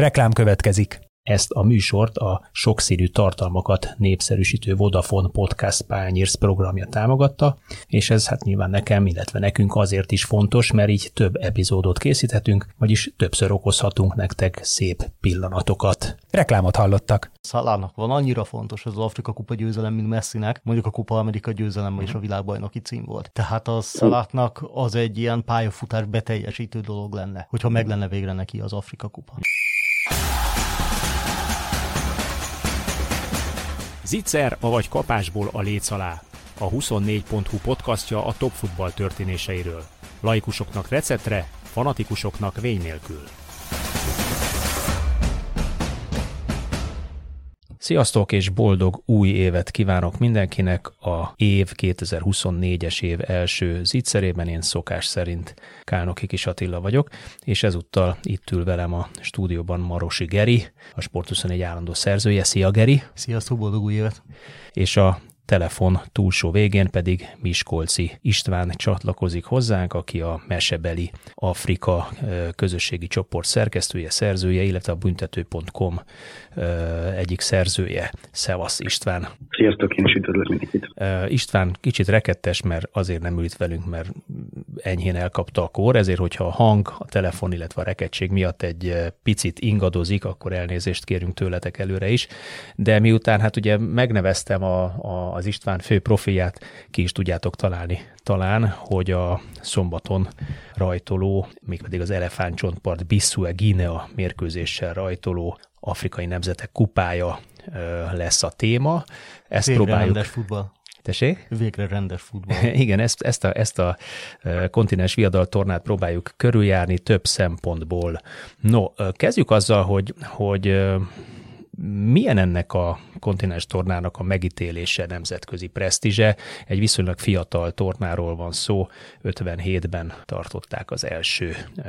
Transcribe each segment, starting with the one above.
Reklám következik. Ezt a műsort a sokszínű tartalmakat népszerűsítő Vodafone Podcast Pányérsz programja támogatta, és ez hát nyilván nekem, illetve nekünk azért is fontos, mert így több epizódot készíthetünk, vagyis többször okozhatunk nektek szép pillanatokat. Reklámot hallottak. Szalának van annyira fontos az Afrika kupa győzelem, mint Messinek, mondjuk a Kupa Amerika győzelem és a világbajnoki cím volt. Tehát a Szalátnak az egy ilyen pályafutás beteljesítő dolog lenne, hogyha meg lenne végre neki az Afrika kupa. Zicser, avagy kapásból a léc alá. A 24.hu podcastja a top futball történéseiről. Laikusoknak receptre, fanatikusoknak vény nélkül. Sziasztok és boldog új évet kívánok mindenkinek a év 2024-es év első zicserében. Én szokás szerint Kálnoki Kis Attila vagyok, és ezúttal itt ül velem a stúdióban Marosi Geri, a Sport 21 állandó szerzője. Szia Geri! Sziasztok, boldog új évet! És a telefon túlsó végén pedig Miskolci István csatlakozik hozzánk, aki a Mesebeli Afrika közösségi csoport szerkesztője, szerzője, illetve a büntető.com egyik szerzője. Szevasz István! Sziasztok, én is üdvözlök mindenkit! István kicsit rekettes, mert azért nem ült velünk, mert enyhén elkapta a kór, ezért, hogyha a hang, a telefon, illetve a rekettség miatt egy picit ingadozik, akkor elnézést kérünk tőletek előre is. De miután hát ugye megneveztem a, a, az István fő profilját, ki is tudjátok találni talán, hogy a szombaton rajtoló, mégpedig az Elefántcsontpart Bissue Guinea mérkőzéssel rajtoló afrikai nemzetek kupája lesz a téma. Ezt Végre próbáljuk... rendes futball. Tessék? Végre rendes futball. Igen, ezt, ezt a, ezt a kontinens viadal tornát próbáljuk körüljárni több szempontból. No, kezdjük azzal, hogy, hogy milyen ennek a kontinens tornának a megítélése, nemzetközi presztízse? Egy viszonylag fiatal tornáról van szó, 57-ben tartották az első uh,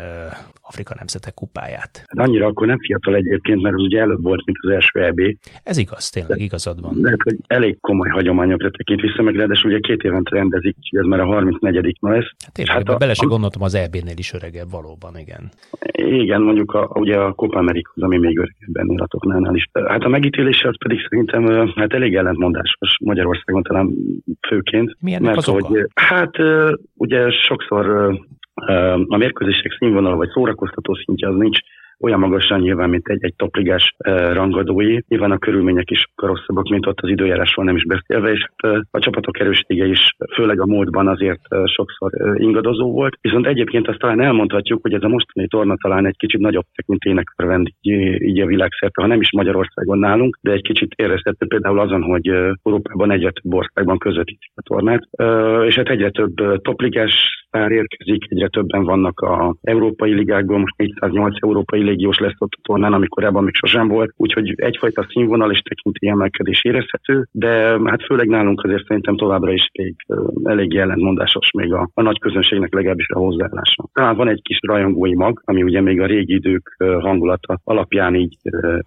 Afrika Nemzetek kupáját. Hát annyira akkor nem fiatal egyébként, mert az ugye előbb volt, mint az első EB. Ez igaz, tényleg De, igazad van. Lehet, hogy elég komoly hagyományokra tekint vissza, meg ráadásul ugye két évente rendezik, ez már a 34 ma lesz. Hát tényleg, hát a, bele se gondoltam az EB-nél is öregebb valóban, igen. Igen, mondjuk a, ugye a Copa America, ami még öregebb ennél a tornánál is. Hát a megítélése az pedig szerintem hát elég ellentmondásos Magyarországon talán főként. Milyen mert az hogy, oka? Hát ugye sokszor a mérkőzések színvonala vagy szórakoztató szintje az nincs olyan magasan nyilván, mint egy, egy topligás rangadói. Nyilván a körülmények is rosszabbak, mint ott az időjárásról nem is beszélve, és a csapatok erőssége is, főleg a módban azért sokszor ingadozó volt. Viszont egyébként azt talán elmondhatjuk, hogy ez a mostani torna talán egy kicsit nagyobb tekintének örvend így, így a világszerte, ha nem is Magyarországon nálunk, de egy kicsit érezhető például azon, hogy Európában egyre több országban közvetítik a tornát, és hát egyre több topligás sztár érkezik, egyre többen vannak a európai ligákból, most 408 európai légiós lesz ott a tornán, amikor ebben még sosem volt, úgyhogy egyfajta színvonal és tekinti emelkedés érezhető, de hát főleg nálunk azért szerintem továbbra is elég, elég ellentmondásos még a, a nagy közönségnek legalábbis a hozzáállása. Talán van egy kis rajongói mag, ami ugye még a régi idők hangulata alapján így,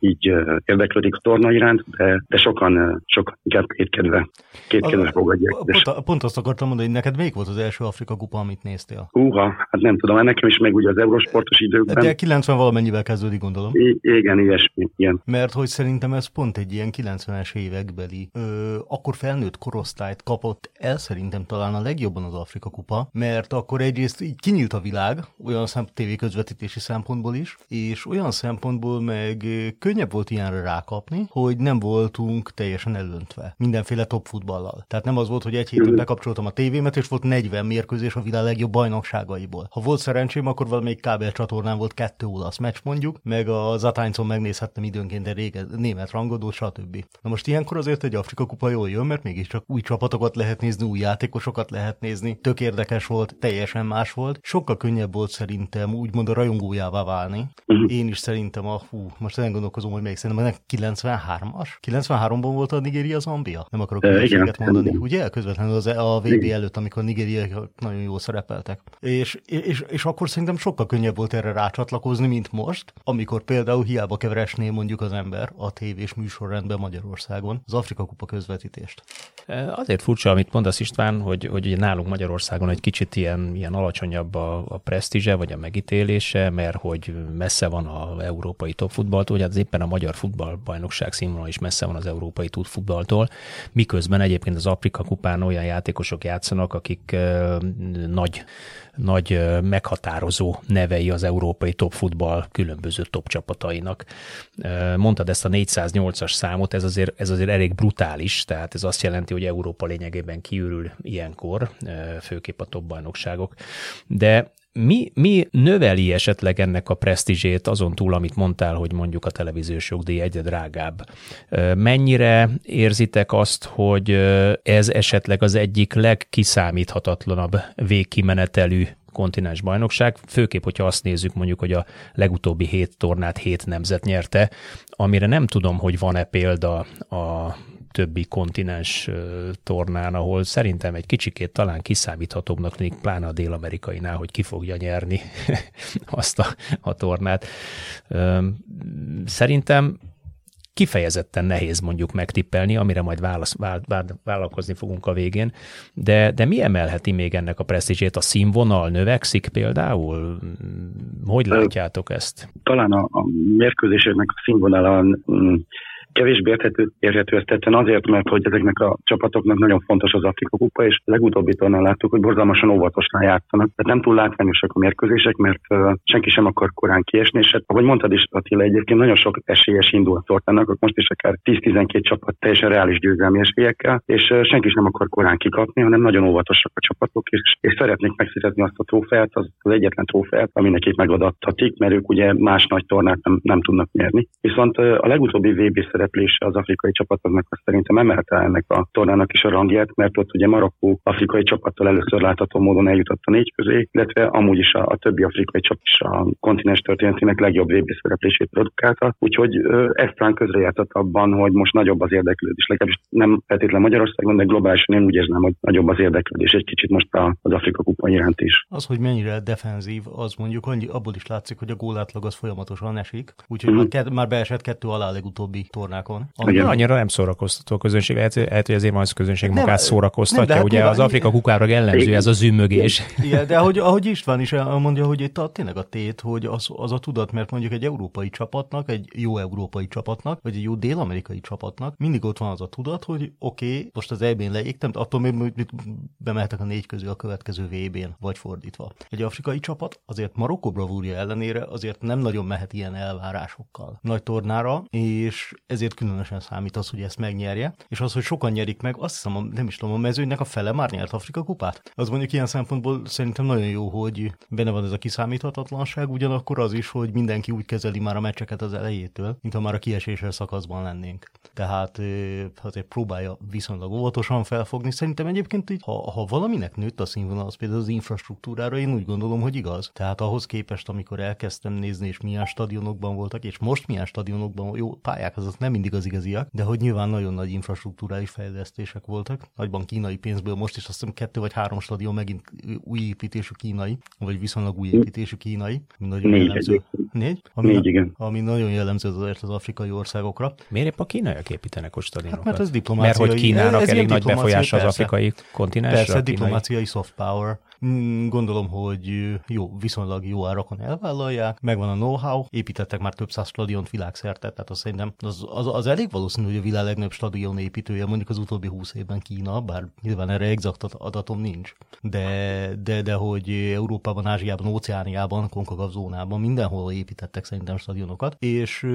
így érdeklődik a torna iránt, de, de sokan, sokan inkább kétkedve, kétkedve fogadják. Pont, pont azt akartam mondani, hogy neked még volt az első Afrika kupa, ami amit néztél? Húha, hát nem tudom, nekem is meg ugye az eurósportos időkben. De 90 valamennyivel kezdődik, gondolom. I- igen, ilyesmi, igen. Mert hogy szerintem ez pont egy ilyen 90-es évekbeli, ö, akkor felnőtt korosztályt kapott el szerintem talán a legjobban az Afrika kupa, mert akkor egyrészt így kinyílt a világ, olyan szem, tévéközvetítési szempontból is, és olyan szempontból meg könnyebb volt ilyenre rákapni, hogy nem voltunk teljesen elöntve mindenféle top futballal. Tehát nem az volt, hogy egy héten bekapcsoltam a tévémet, és volt 40 mérkőzés a világ legjobb bajnokságaiból. Ha volt szerencsém, akkor valamelyik kábel csatornán volt kettő olasz meccs mondjuk, meg a Zatánycon megnézhettem időnként egy régen, német rangodó, stb. Na most ilyenkor azért egy Afrika kupa jól jön, mert mégiscsak új csapatokat lehet nézni, új játékosokat lehet nézni, tök érdekes volt, teljesen más volt. Sokkal könnyebb volt szerintem úgymond a rajongójává válni. Uh-huh. Én is szerintem a, hú, most nem gondolkozom, hogy még szerintem a 93-as? 93-ban volt a Nigéria Zambia? Nem akarok uh, mondani, ugye? Közvetlenül az, a VB előtt, amikor Nigéria nagyon jó szerepeltek. És, és, és akkor szerintem sokkal könnyebb volt erre rácsatlakozni, mint, most, amikor például hiába keveresné mondjuk az ember a tévés műsorrendben Magyarországon az Afrika Kupa közvetítést. Azért furcsa, amit mondasz István, hogy, hogy ugye nálunk Magyarországon egy kicsit ilyen, ilyen alacsonyabb a, a presztízse, vagy a megítélése, mert hogy messze van a európai topfutballtól, hogy hát éppen a magyar futballbajnokság színvonal is messze van az európai futballtól, miközben egyébként az Afrika kupán olyan játékosok játszanak, akik uh, nagy nagy meghatározó nevei az európai topfutball különböző top csapatainak. Mondtad ezt a 408-as számot, ez azért, ez azért elég brutális, tehát ez azt jelenti, hogy Európa lényegében kiürül ilyenkor, főképp a top bajnokságok. De mi, mi növeli esetleg ennek a presztízsét azon túl, amit mondtál, hogy mondjuk a televíziós jogdíj egyre drágább? Mennyire érzitek azt, hogy ez esetleg az egyik legkiszámíthatatlanabb végkimenetelű kontinens bajnokság, főképp, hogyha azt nézzük mondjuk, hogy a legutóbbi hét tornát hét nemzet nyerte, amire nem tudom, hogy van-e példa a többi kontinens tornán, ahol szerintem egy kicsikét talán kiszámíthatóbbnak tűnik, pláne a dél-amerikainál, hogy ki fogja nyerni azt a, a tornát. Szerintem kifejezetten nehéz mondjuk megtippelni, amire majd válasz, vál, vál, vállalkozni fogunk a végén, de, de mi emelheti még ennek a presztízsét? A színvonal növekszik például? Hogy látjátok ezt? Talán a, a mérkőzéseknek a színvonalán mm, kevésbé érthető, érthető ezt tetten azért, mert hogy ezeknek a csapatoknak nagyon fontos az Afrika és legutóbbi tornán láttuk, hogy borzalmasan óvatosan játszanak. Tehát nem túl látványosak a mérkőzések, mert uh, senki sem akar korán kiesni, és hát, ahogy mondtad is, Attila, egyébként nagyon sok esélyes indul a tortának, most is akár 10-12 csapat teljesen reális győzelmi esélyekkel, és uh, senki sem akar korán kikapni, hanem nagyon óvatosak a csapatok, és, és szeretnék megfizetni azt a trófeát, az, az egyetlen trófeát, ami nekik megadattatik, mert ők ugye más nagy tornát nem, nem tudnak nyerni. Viszont uh, a legutóbbi VB szereplése az afrikai csapatoknak azt szerintem emelte ennek a tornának is a rangját, mert ott ugye Marokkó afrikai csapattal először látható módon eljutott a négy közé, illetve amúgy is a, a többi afrikai csapat is a kontinens történetének legjobb VB szereplését produkálta. Úgyhogy ez talán közrejátszott abban, hogy most nagyobb az érdeklődés. Legalábbis nem feltétlenül Magyarországon, de globálisan én úgy érzem, hogy nagyobb az érdeklődés egy kicsit most az Afrika kupa iránt is. Az, hogy mennyire defenzív, az mondjuk annyi, abból is látszik, hogy a gólátlag az folyamatosan esik. Úgyhogy mm. már, már beesett kettő alá legutóbbi tornán tornákon. Ami... Annyira nem szórakoztató a közönség, lehet, lehet hogy azért az közönség nem, magát szórakoztatja. Nem, hát ugye az Afrika kukára jellemző ez a zümmögés. Igen, de ahogy, ahogy István is mondja, hogy itt a, tényleg a tét, hogy az, az a tudat, mert mondjuk egy európai csapatnak, egy jó európai csapatnak, vagy egy jó dél-amerikai csapatnak, mindig ott van az a tudat, hogy oké, okay, most az EB-n leégtem, attól még bemehetek a négy közül a következő VB-n, vagy fordítva. Egy afrikai csapat azért Marokkó bravúrja ellenére azért nem nagyon mehet ilyen elvárásokkal nagy tornára, és ezért különösen számít az, hogy ezt megnyerje, és az, hogy sokan nyerik meg, azt hiszem, nem is tudom, a mezőnynek a fele már nyert Afrika kupát. Az mondjuk ilyen szempontból szerintem nagyon jó, hogy benne van ez a kiszámíthatatlanság, ugyanakkor az is, hogy mindenki úgy kezeli már a meccseket az elejétől, mint ha már a kieséses szakaszban lennénk. Tehát azért próbálja viszonylag óvatosan felfogni. Szerintem egyébként így, ha, ha valaminek nőtt a színvonal, az például az infrastruktúrára, én úgy gondolom, hogy igaz. Tehát ahhoz képest, amikor elkezdtem nézni, és milyen stadionokban voltak, és most milyen stadionokban, jó pályák, az nem mindig az igaziak, de hogy nyilván nagyon nagy infrastruktúrális fejlesztések voltak, nagyban kínai pénzből, most is azt hiszem kettő vagy három stadion megint új építésű kínai, vagy viszonylag új építésű kínai, ami nagyon Négy jellemző. Négy? Ami, Négy, igen. Ami nagyon jellemző azért az afrikai országokra. Miért épp a kínaiak építenek ott stadionokat? Hát mert ez diplomáciai. Mert hogy Kínának ez elég nagy befolyása az afrikai kontinensre? Persze, diplomáciai soft power. Mm, gondolom, hogy jó, viszonylag jó árakon elvállalják, megvan a know-how, építettek már több száz stadiont világszerte, tehát azt szerintem az, az, az elég valószínű, hogy a világ legnagyobb stadion építője mondjuk az utóbbi húsz évben Kína, bár nyilván erre exakt adatom nincs, de, de, de hogy Európában, Ázsiában, Óceániában, Konkagav zónában mindenhol építettek szerintem stadionokat, és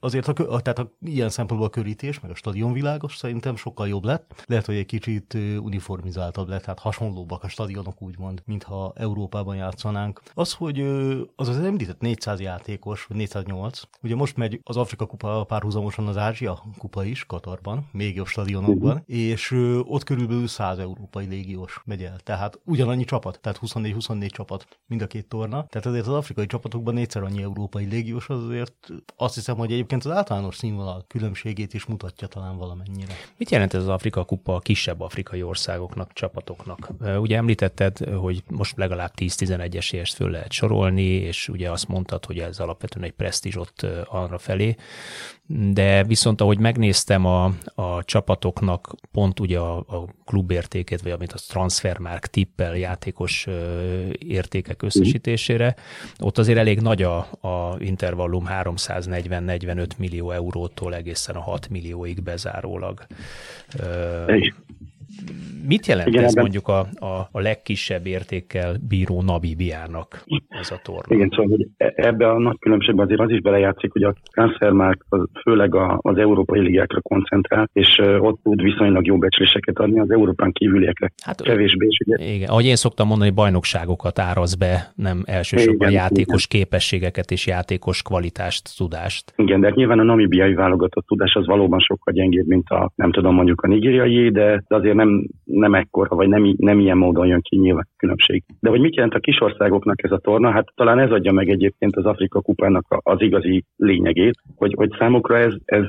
azért a, a, tehát a, ilyen szempontból a körítés, meg a stadionvilágos szerintem sokkal jobb lett. Lehet, hogy egy kicsit uniformizáltabb lett, tehát hasonlóbbak a stadionok úgymond úgymond, mintha Európában játszanánk. Az, hogy az az említett 400 játékos, vagy 408, ugye most megy az Afrika kupa párhuzamosan az Ázsia kupa is, Katarban, még jobb stadionokban, uh-huh. és ott körülbelül 100 európai légiós megy el. Tehát ugyanannyi csapat, tehát 24-24 csapat mind a két torna. Tehát azért az afrikai csapatokban négyszer annyi európai légiós, azért azt hiszem, hogy egyébként az általános színvonal különbségét is mutatja talán valamennyire. Mit jelent ez az Afrika kupa a kisebb afrikai országoknak, csapatoknak? Ugye említetted, hogy most legalább 10-11 esélyest föl lehet sorolni, és ugye azt mondtad, hogy ez alapvetően egy presztízs ott arra felé, de viszont ahogy megnéztem a, a csapatoknak pont ugye a, a klubértékét, vagy amit a transfermark tippel játékos értékek összesítésére, ott azért elég nagy a, a intervallum 340-45 millió eurótól egészen a 6 millióig bezárólag. Mit jelent Igen, ez ebben... mondjuk a, a, a legkisebb értékkel bíró Nabibiának ez a torna? Igen, szóval e- ebbe a nagy különbségbe azért az is belejátszik, hogy a transfermark az főleg a, az európai ligákra koncentrál, és ott tud viszonylag jó becsléseket adni az Európán kívüliekre. Hát, kevésbé is, ugye? Igen, ahogy én szoktam mondani, bajnokságokat áraz be, nem elsősorban igen, játékos igen. képességeket és játékos kvalitást, tudást. Igen, de hát nyilván a namibiai válogatott tudás az valóban sokkal gyengébb, mint a, nem tudom, mondjuk a nigériai, de azért nem nem, nem ekkora, vagy nem, nem ilyen módon jön ki nyilván különbség. De hogy mit jelent a kisországoknak ez a torna? Hát talán ez adja meg egyébként az Afrika kupának az igazi lényegét, hogy, hogy számukra ez, ez,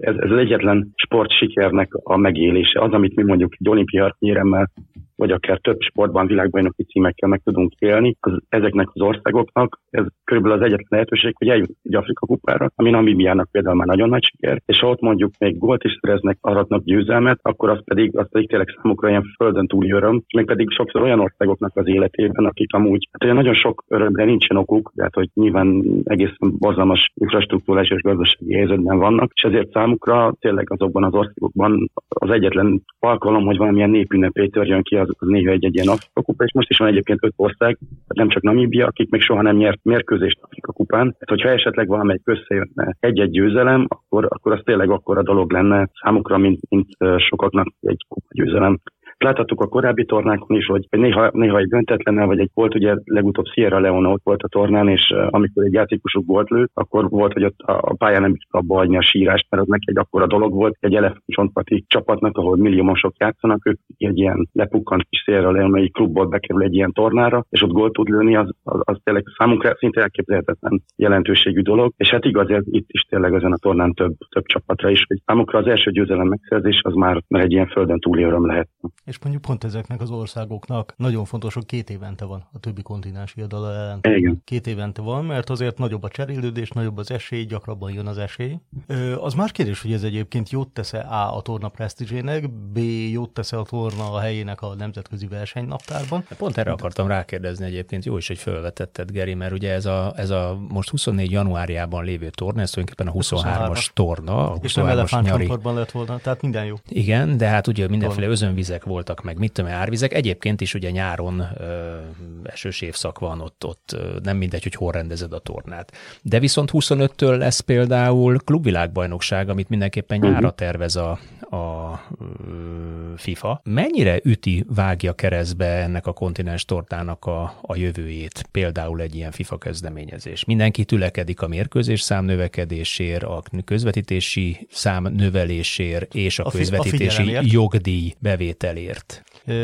ez, ez az egyetlen sportsikernek a megélése. Az, amit mi mondjuk egy olimpia nyeremmel vagy akár több sportban világbajnoki címekkel meg tudunk élni, az, ezeknek az országoknak ez körülbelül az egyetlen lehetőség, hogy eljut egy Afrika kupára, ami Namibiának például már nagyon nagy siker, és ha ott mondjuk még gólt is szereznek, aratnak győzelmet, akkor az pedig, az pedig tényleg számukra ilyen földön túli öröm, még pedig sokszor olyan országoknak az életében, akik amúgy, hát olyan nagyon sok örömre nincsen okuk, tehát hogy nyilván egészen borzalmas infrastruktúrás és gazdasági helyzetben vannak, és ezért számukra tényleg azokban az országokban az egyetlen alkalom, hogy valamilyen népünnepé törjön ki, az, az néha egy, egy ilyen Afrika kupa, és most is van egyébként öt ország, nem csak Namíbia, akik még soha nem nyert mérkőzést Afrika kupán. Tehát, hogyha esetleg valamelyik összejönne egy-egy győzelem, akkor, akkor az tényleg akkor a dolog lenne számukra, mint, mint sokaknak egy kupa győzelem. Láthattuk a korábbi tornákon is, hogy néha, néha egy döntetlennel, vagy egy volt, ugye legutóbb Sierra Leone ott volt a tornán, és amikor egy játékosuk volt lő, akkor volt, hogy ott a, pályán nem tudta abba a sírást, mert az neki egy akkora dolog volt, egy elefántcsontpati csapatnak, ahol milliómosok játszanak, ők egy ilyen lepukkant kis Sierra Leone klubból bekerül egy ilyen tornára, és ott gólt tud lőni, az, az, az tényleg számunkra szinte elképzelhetetlen jelentőségű dolog, és hát igaz, ez itt is tényleg ezen a tornán több, több csapatra is, hogy számukra az első győzelem megszerzés az már, már egy ilyen földön túli öröm lehet és mondjuk pont ezeknek az országoknak nagyon fontos, hogy két évente van a többi kontinens irodala ellen. Igen. Két évente van, mert azért nagyobb a cserélődés, nagyobb az esély, gyakrabban jön az esély. Ö, az más kérdés, hogy ez egyébként jót tesz A a torna presztízsének, B jót tesz a torna a helyének a nemzetközi versenynaptárban. Hát pont erre akartam rákérdezni egyébként, jó is, hogy felvetetted, Geri, mert ugye ez a, ez a most 24 januárjában lévő torna, ez tulajdonképpen a 23-as torna, a 23-as nyari. lett volna, tehát minden jó. Igen, de hát ugye mindenféle özönvizek volt voltak, meg mit tudom, árvizek. Egyébként is ugye nyáron ö, esős évszak van, ott, ott nem mindegy, hogy hol rendezed a tornát. De viszont 25-től lesz például klubvilágbajnokság, amit mindenképpen mhm. nyára tervez a, a FIFA. Mennyire üti, vágja keresztbe ennek a kontinens tortának a, a jövőjét, például egy ilyen FIFA kezdeményezés? Mindenki tülekedik a mérkőzés szám növekedésért, a közvetítési szám növelésért és a, a közvetítési a jogdíj bevételért. detaljert.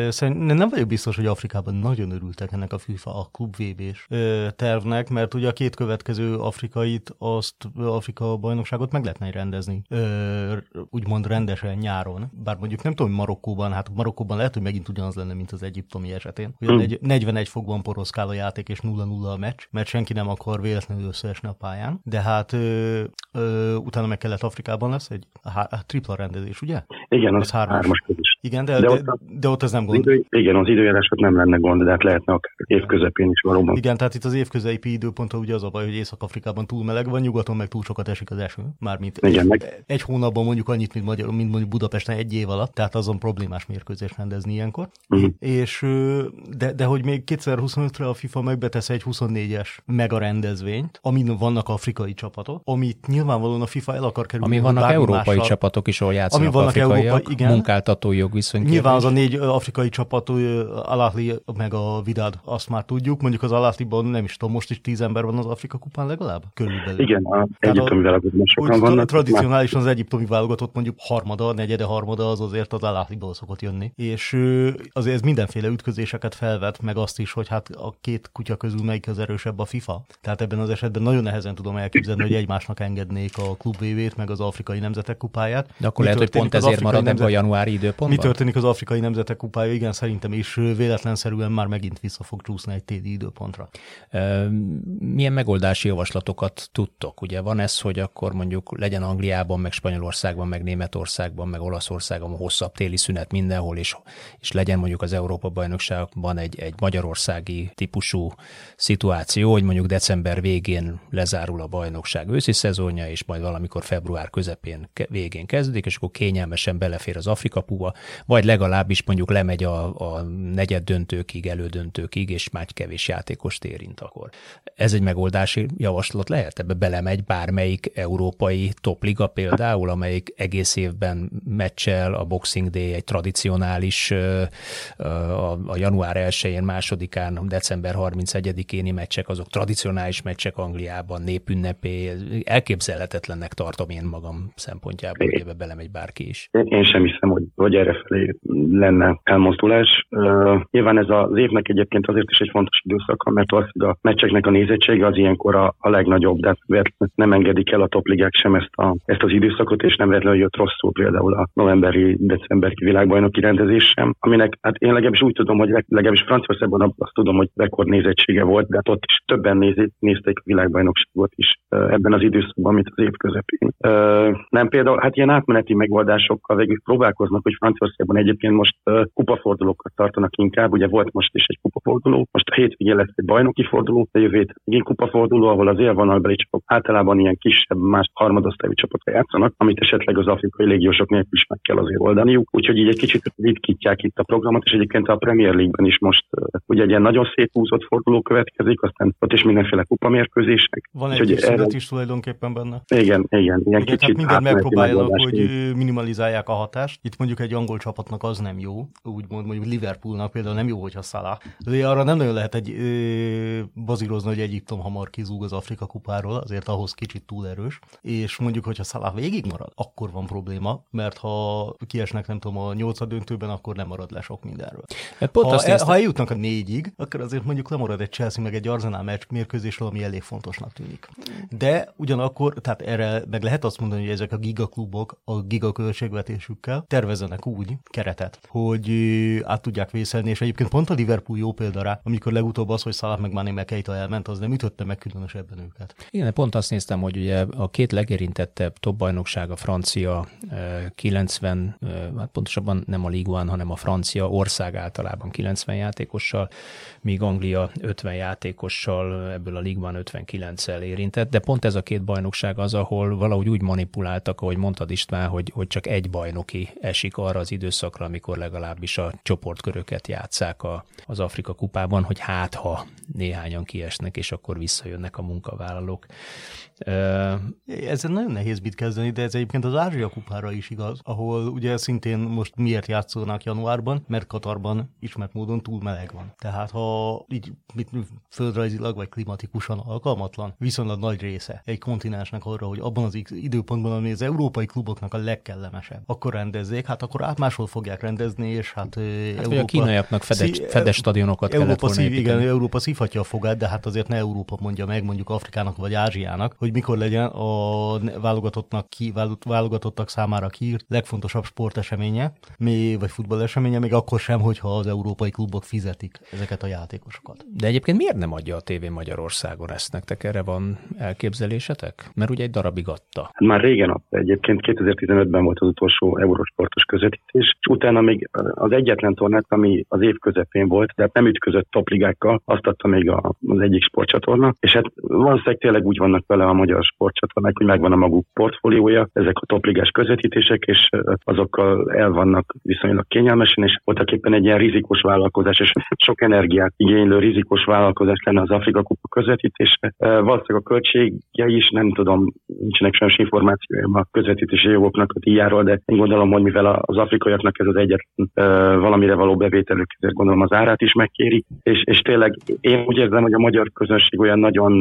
Szerintem nem vagyok biztos, hogy Afrikában nagyon örültek ennek a FIFA a klub vb tervnek, mert ugye a két következő afrikait, azt Afrika bajnokságot meg lehetne rendezni. Úgymond rendesen nyáron. Bár mondjuk nem tudom, hogy Marokkóban, hát Marokkóban lehet, hogy megint ugyanaz lenne, mint az egyiptomi esetén. Hogy hmm. 41 fokban poroszkál a játék és 0-0 a meccs, mert senki nem akar véletlenül összeesni a pályán. De hát ö, ö, utána meg kellett Afrikában lesz egy a tripla rendezés, ugye? Igen, az, az hármas. hármas Igen, de, de, de, de ott ez nem gond. Idő, igen, az időjárások nem lenne gond, de hát lehetne akár évközepén is valóban. Igen, tehát itt az évközepi időponton ugye az a baj, hogy Észak-Afrikában túl meleg van, nyugaton meg túl sokat esik az eső. Mármint igen, meg... egy hónapban mondjuk annyit, mint, Magyar, mint mondjuk Budapesten egy év alatt, tehát azon problémás mérkőzés rendezni ilyenkor. Uh-huh. És de, de hogy még 2025-re a FIFA megbetesz egy 24-es mega rendezvényt, amin vannak afrikai csapatok, amit nyilvánvalóan a FIFA el akar kerülni. Ami vannak európai mással, csapatok is, ahol játszanak ami vannak afrikaiak, Európa, igen. munkáltatói jogviszony. Nyilván az a négy afrikai csapat, Alahli meg a Vidad, azt már tudjuk. Mondjuk az Alahliban nem is tudom, most is tíz ember van az Afrika kupán legalább? Körülbelül. Igen, az egyiptomi válogatott sokan vannak. Tradicionálisan az egyiptomi válogatott mondjuk harmada, negyede, harmada az azért az Alahliból szokott jönni. És azért ez mindenféle ütközéseket felvet, meg azt is, hogy hát a két kutya közül melyik az erősebb a FIFA. Tehát ebben az esetben nagyon nehezen tudom elképzelni, hogy egymásnak engednék a klub VV-t, meg az afrikai nemzetek kupáját. De akkor mi lehet, hogy pont ezért marad nemzet... a januári időpontban? Mi történik az Afrika afrikai nemzetek kupája, igen, szerintem is véletlenszerűen már megint vissza fog csúszni egy téli időpontra. Milyen megoldási javaslatokat tudtok? Ugye van ez, hogy akkor mondjuk legyen Angliában, meg Spanyolországban, meg Németországban, meg Olaszországban hosszabb téli szünet mindenhol, és, és legyen mondjuk az Európa bajnokságban egy, egy magyarországi típusú szituáció, hogy mondjuk december végén lezárul a bajnokság őszi szezonja, és majd valamikor február közepén végén kezdődik, és akkor kényelmesen belefér az Afrika puba, vagy legalábbis mondjuk lemegy a, a negyed döntőkig, elődöntőkig, és már kevés játékost érint akkor. Ez egy megoldási javaslat lehet? Ebbe belemegy bármelyik európai topliga például, amelyik egész évben meccsel, a Boxing Day egy tradicionális a, a január 1-én, másodikán, december 31-éni meccsek, azok tradicionális meccsek Angliában, népünnepé, elképzelhetetlennek tartom én magam szempontjából, hogy ebbe belemegy bárki is. Én sem hiszem, hogy, hogy erre felé lenne elmozdulás. Uh, nyilván ez az évnek egyébként azért is egy fontos időszak, mert az, a meccseknek a nézettsége az ilyenkor a, a legnagyobb, de nem engedik el a topligák sem ezt, a, ezt az időszakot, és nem véletlenül jött rosszul például a novemberi, decemberi világbajnoki rendezés sem, aminek hát én legalábbis úgy tudom, hogy legalábbis Franciaországban azt tudom, hogy rekord nézettsége volt, de hát ott is többen nézik, nézték a világbajnokságot is ebben az időszakban, mint az év közepén. Nem például, hát ilyen átmeneti megoldásokkal végül próbálkoznak, hogy Franciaországban egyébként most kupafordulókat tartanak inkább, ugye volt most is egy kupaforduló, most a hétvégén lesz egy bajnoki forduló, a jövő hét kupaforduló, ahol az élvonalbeli csapatok általában ilyen kisebb, más harmadosztályú csapatok játszanak, amit esetleg az afrikai légiósok nélkül is meg kell azért oldaniuk. Úgyhogy így egy kicsit ritkítják itt a programot, és egyébként a Premier League-ben is most ugye egy ilyen nagyon szép húzott forduló következik, aztán ott is mindenféle kupamérkőzések. Van egy kis szünet is tulajdonképpen benne. Igen, igen. Ilyen igen kicsit mindent megpróbáljanak, hogy minimalizálják a hatást. Itt mondjuk egy angol csapatnak az nem jó, úgymond mondjuk Liverpoolnak például nem jó, hogyha Salah. De arra nem nagyon lehet egy ö, bazírozni, hogy Egyiptom hamar kizúg az Afrika kupáról, azért ahhoz kicsit túl erős. És mondjuk, hogyha Salah végig marad, akkor van probléma, mert ha kiesnek, nem tudom, a nyolcad döntőben, akkor nem marad le sok mindenről. Hát pont ha, azt el, ha eljutnak a négyig, akkor azért mondjuk lemarad egy Chelsea meg egy Arsenal meccs mérkőzésről, ami elég fontosnak tűnik. De ugyanakkor, tehát erre meg lehet azt mondani, hogy ezek a gigaklubok a gigaköltségvetésükkel tervezenek úgy keretet, hogy át tudják vészelni, és egyébként pont a Liverpool jó példa rá, amikor legutóbb az, hogy Salah meg Mane Keita elment, az nem ütötte meg különösebben őket. Igen, pont azt néztem, hogy ugye a két legérintettebb top bajnokság a francia 90, hát pontosabban nem a Ligue 1, hanem a francia ország általában 90 játékossal, míg Anglia 50 játékossal, ebből a Ligue 59-el érintett, de pont ez a két bajnokság az, ahol valahogy úgy manipuláltak, ahogy mondtad István, hogy, hogy csak egy bajnoki esik arra az időszakra, amikor legalábbis a csoportköröket játszák a, az Afrika kupában, hogy hát ha néhányan kiesnek, és akkor visszajönnek a munkavállalók. Ezzel nagyon nehéz mit kezdeni, de ez egyébként az Ázsia kupára is igaz, ahol ugye szintén most miért játszónak januárban, mert Katarban ismert módon túl meleg van. Tehát ha így mit, földrajzilag vagy klimatikusan alkalmatlan, viszonylag nagy része egy kontinensnek arra, hogy abban az időpontban, ami az európai kluboknak a legkellemesebb, akkor rendezzék, hát akkor át máshol fogják rendezni, és hát, hát Európa, a kínaiaknak fedes, szí, fedes stadionokat Európa szív, igen, Európa szívhatja a fogát, de hát azért ne Európa mondja meg, mondjuk Afrikának vagy Ázsiának, hogy mikor legyen a válogatottnak ki, válogatottak számára kiírt legfontosabb sporteseménye, még, vagy futballeseménye, még akkor sem, hogyha az európai klubok fizetik ezeket a játékosokat. De egyébként miért nem adja a tévé Magyarországon ezt nektek? Erre van elképzelésetek? Mert ugye egy darabig adta. Már régen adta. Egyébként 2015-ben volt az utolsó eurósportos közvetítés, és utána még az egyetlen tornát, ami az év közepén volt, de nem ütközött topligákkal, azt adta még az egyik sportcsatorna, és hát valószínűleg tényleg úgy vannak vele a magyar sportcsatornák, hogy megvan a maguk portfóliója, ezek a topligás közvetítések, és azokkal el vannak viszonylag kényelmesen, és voltak éppen egy ilyen rizikós vállalkozás, és sok energiát igénylő rizikós vállalkozás lenne az Afrika Kupa közvetítése. Valószínűleg a költségei is, nem tudom, nincsenek sajnos információim a közvetítési jogoknak a díjáról, de én gondolom, hogy mivel az afrikaiaknak ez az egyetlen valamire való bevételük, ezért gondolom az árát is megkéri, és, és tényleg én úgy érzem, hogy a magyar közönség olyan nagyon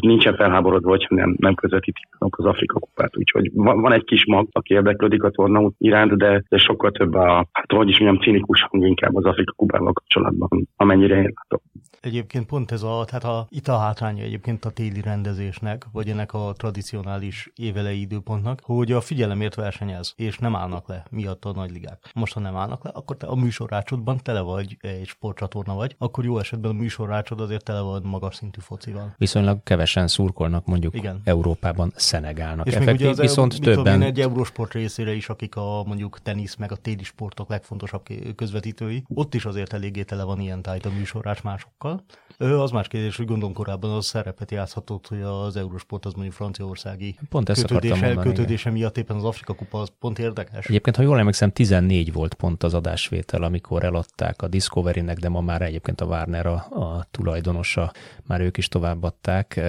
nincsen felháborodva, hogy nem, nem közvetítik az Afrika kupát, úgyhogy van, van egy kis mag, aki érdeklődik a torna iránt, de, de sokkal több a, hát hogy is mondjam, cinikus hang inkább az Afrika kupával kapcsolatban, amennyire én látom. Egyébként pont ez a, tehát a, itt a hátránya egyébként a téli rendezésnek, vagy ennek a tradicionális évelei időpontnak, hogy a figyelemért versenyez, és nem állnak le miatt a nagyligák. Most, ha nem állnak le, akkor te a műsorrácsodban tele vagy egy sportcsatorna vagy, akkor jó esetben a műsorrácsod azért tele van magas szintű focival. Viszonylag kevesen szurkolnak mondjuk Igen. Európában Szenegálnak. És Effektív, még ugye az viszont többen... egy Eurosport részére is, akik a mondjuk tenisz meg a téli sportok legfontosabb közvetítői, ott is azért eléggé tele van ilyen tájt a műsorrács másokkal. Ő az más kérdés, hogy gondolom korábban az szerepet játszhatott, hogy az Eurosport az mondjuk franciaországi pont ezt kötődése, mondani, kötődése miatt éppen az Afrika kupa az pont érdekes. Egyébként, ha jól emlékszem, 14 volt pont az adásvétel, amikor eladták a Discovery-nek, de ma már egyébként a Warner a, a tulajdonosa, már ők is továbbadták.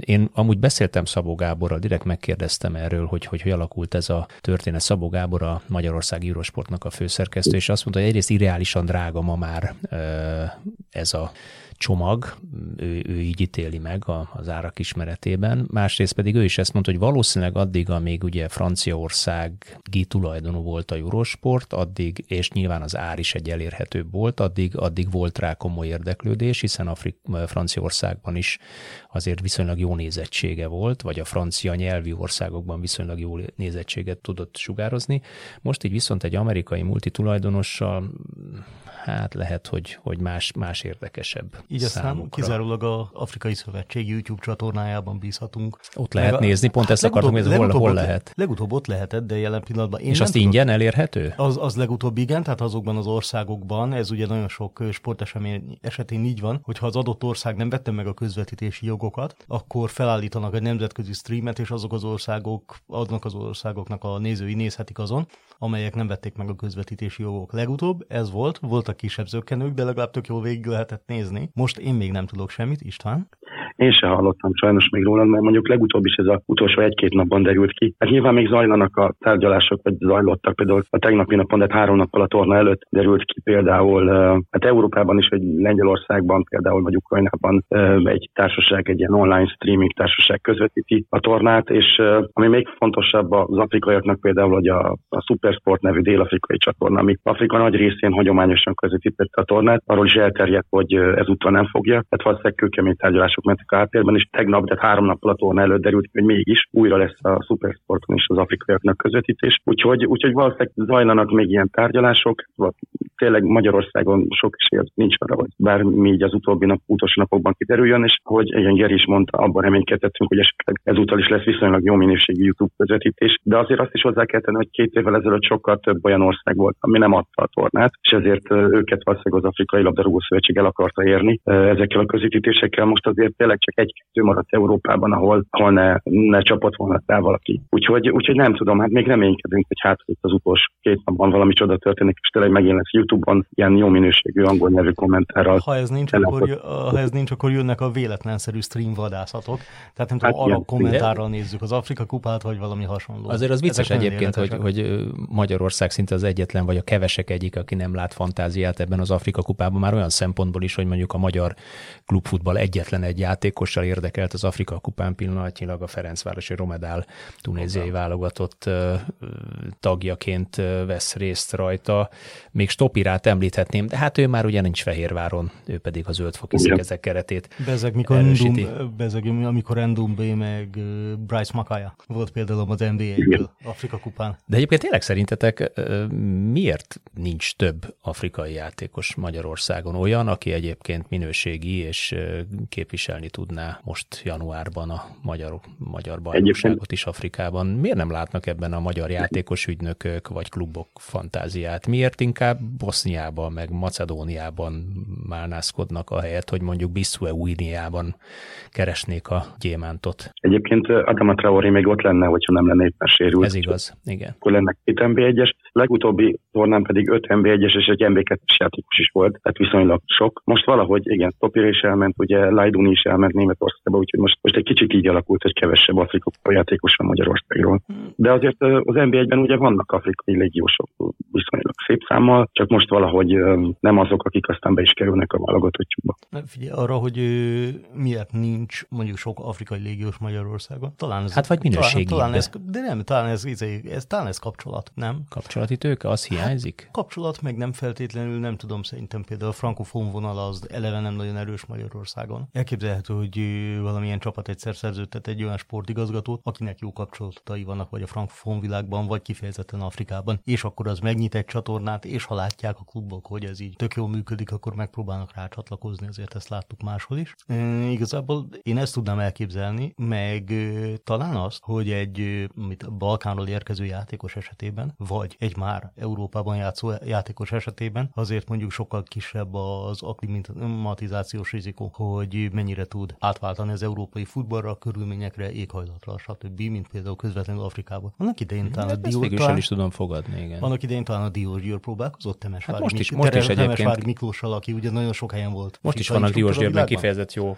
Én amúgy beszéltem Szabó Gáborral, direkt megkérdeztem erről, hogy, hogy hogy alakult ez a történet. Szabó Gábor a Magyarország Eurosportnak a főszerkesztő, és azt mondta, hogy egyrészt irreálisan drága ma már ez a csomag, ő, ő így ítéli meg az árak ismeretében. Másrészt pedig ő is ezt mondta, hogy valószínűleg addig, amíg ugye Franciaországi tulajdonú volt a Eurosport, addig, és nyilván az ár is egy elérhetőbb volt, addig, addig volt rá komoly érdeklődés, hiszen Afrik, Franciaországban is azért viszonylag jó nézettsége volt, vagy a francia nyelvű országokban viszonylag jó nézettséget tudott sugározni. Most így viszont egy amerikai multitulajdonossal hát lehet, hogy, hogy más, más érdekesebb Így aztán kizárólag a Afrikai Szövetség YouTube csatornájában bízhatunk. Ott lehet a, nézni, pont hát ezt akartam, hogy hol, hol lehet. Legutóbb ott lehetett, de jelen pillanatban én És azt tudom, ingyen elérhető? Az, az legutóbb igen, tehát azokban az országokban, ez ugye nagyon sok sportesemény esetén így van, hogyha az adott ország nem vette meg a közvetítési jogokat, akkor felállítanak egy nemzetközi streamet, és azok az országok, azok az országoknak a nézői nézhetik azon, amelyek nem vették meg a közvetítési jogok. Legutóbb ez volt, voltak kisebb zökkenők, de legalább tök jól végig lehetett nézni. Most én még nem tudok semmit, István. Én se hallottam sajnos még róla, mert mondjuk legutóbb is ez az utolsó egy-két napban derült ki. Hát nyilván még zajlanak a tárgyalások, vagy zajlottak például a tegnapi napon, de három nappal a torna előtt derült ki például, hát Európában is, vagy Lengyelországban például, vagy Ukrajnában egy társaság, egy ilyen online streaming társaság közvetíti a tornát, és ami még fontosabb az afrikaiaknak például, hogy a, a Supersport nevű dél-afrikai csatorna, ami Afrika nagy részén hagyományosan közvetítette a tornát, arról is elterjedt, hogy ezúttal nem fogja. Tehát valószínűleg kőkemény tárgyalások mentek a háttérben, és tegnap, tehát három nappal a torna előtt derült, hogy mégis újra lesz a Supersporton is az afrikaiaknak közvetítés. Úgyhogy, úgyhogy valószínűleg zajlanak még ilyen tárgyalások, tényleg Magyarországon sok esély nincs arra, hogy bármi így az utóbbi nap, utolsó napokban kiderüljön, és hogy igen, Geri is mondta, abban reménykedhetünk, hogy esetleg ezúttal is lesz viszonylag jó minőségű YouTube közvetítés, de azért azt is hozzá kell tenni, hogy két évvel ezelőtt sokkal több olyan ország volt, ami nem adta a tornát, és ezért őket valószínűleg az Afrikai Labdarúgó Szövetség el akarta érni ezekkel a közvetítésekkel. Most azért tényleg csak egy-kettő maradt Európában, ahol, ahol ne, ne csapott volna fel valaki. Úgyhogy, úgyhogy nem tudom, hát még reménykedünk, hogy hát itt az utolsó két napban valami csoda történik, és tényleg megint lesz YouTube-on ilyen jó minőségű angol nyelvű kommentárral. Ha ez nincs, akkor, ha ez nincs, akkor jönnek a véletlenszerű stream vadászatok. Tehát nem tudom, hát arra kommentárral nézzük az Afrika kupát, vagy valami hasonló. Azért az vicces Ezek egyébként, hogy, hogy Magyarország szinte az egyetlen, vagy a kevesek egyik, aki nem lát fantáziát ebben az Afrika kupában, már olyan szempontból is, hogy mondjuk a magyar klubfutball egyetlen egy játékossal érdekelt az Afrika kupán pillanatnyilag a Ferencvárosi Romedál tunéziai válogatott tagjaként vesz részt rajta. Még Stopirát említhetném, de hát ő már ugye nincs Fehérváron, ő pedig a zöldfoki ezek keretét Bezeg, mikor, Endum, bezeg, amikor Endumbe meg Bryce Makaya volt például az NBA-ből Afrika kupán. De egyébként tényleg szerintetek miért nincs több afrikai játékos Magyarországon olyan, aki egyébként minőségi és képviselni tudná most januárban a magyar, magyar bajnokságot is Afrikában. Miért nem látnak ebben a magyar játékos ügynökök vagy klubok fantáziát? Miért inkább Boszniában, meg Macedóniában málnászkodnak a helyet, hogy mondjuk Bissue Újniában keresnék a gyémántot? Egyébként Adama Traoré még ott lenne, hogyha nem lenne éppen sérült. Ez igaz, igen. Akkor lenne két MB1-es, legutóbbi tornán pedig 5 MB1-es és egy MB2-es játékos is volt, tehát viszonylag sok. Most valahogy, igen, Topir is elment, ugye Lajduni is elment, ment Németországba, úgyhogy most, most egy kicsit így alakult, hogy kevesebb afrikai játékos van Magyarországról. De azért az NBA-ben ugye vannak afrikai légiósok viszonylag szép számmal, csak most valahogy nem azok, akik aztán be is kerülnek a válogatottjukba. Figyelj, arra, hogy miért nincs mondjuk sok afrikai légiós Magyarországon? Talán ez, hát vagy minőségi. Talán, talán ez, de nem, talán ez, ez, ez, talán ez kapcsolat, nem? Kapcsolati tőke, az hiányzik? Hát, kapcsolat meg nem feltétlenül, nem tudom, szerintem például a frankofón vonal az eleve nem nagyon erős Magyarországon. Elképzelhető, hogy valamilyen csapat egyszer szerződtet egy olyan sportigazgatót, akinek jó kapcsolatai vannak, vagy a frankofón világban, vagy kifejezetten Afrikában, és akkor az megnyit egy csatornát, és ha látják a klubok, hogy ez így tök jól működik, akkor megpróbálnak rácsatlakozni, ezért ezt láttuk máshol is. E, igazából én ezt tudnám elképzelni, meg e, talán azt, hogy egy mit Balkánról érkező játékos esetében, vagy egy már Európában játszó játékos esetében, azért mondjuk sokkal kisebb az akklimatizációs rizikó, hogy mennyire tud átváltani az európai futballra, a körülményekre, éghajlatra, stb., mint például közvetlenül Afrikában. Annak idején talán a Dió, talán, is tudom fogadni, igen. Annak idején talán a Diós Győr próbálkozott Temesvári, hát most is, most is egyébként. Miklóssal, aki ugye nagyon sok helyen volt. Most is vannak Diós Győrben kifejezett jó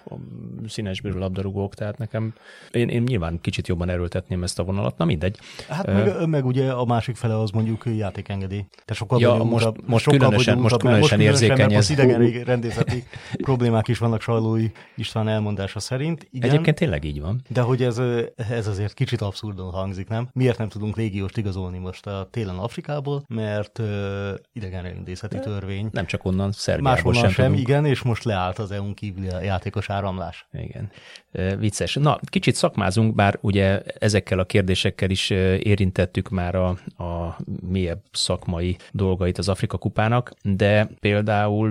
színesbőrű labdarúgók, tehát nekem én, én nyilván kicsit jobban erőltetném ezt a vonalat, na mindegy. Hát meg, meg ugye a másik fele az mondjuk játékengedély. Te sokkal ja, most, most sokkal különösen, most különösen érzékeny ez. idegen rendészeti problémák is vannak Sajlói István elmondása szerint. Igen, Egyébként tényleg így van. De hogy ez, ez azért kicsit abszurdon hangzik, nem? Miért nem tudunk légióst igazolni most a télen Afrikából? Mert uh, idegenrendészeti törvény. Nem csak onnan, Szerbiából sem, sem tudunk. igen, és most leállt az EU-n kívüli játékos áramlás. Igen. Vicces. Na, kicsit szakmázunk, bár ugye ezekkel a kérdésekkel is érintettük már a, a mélyebb szakmai dolgait az Afrika kupának, de például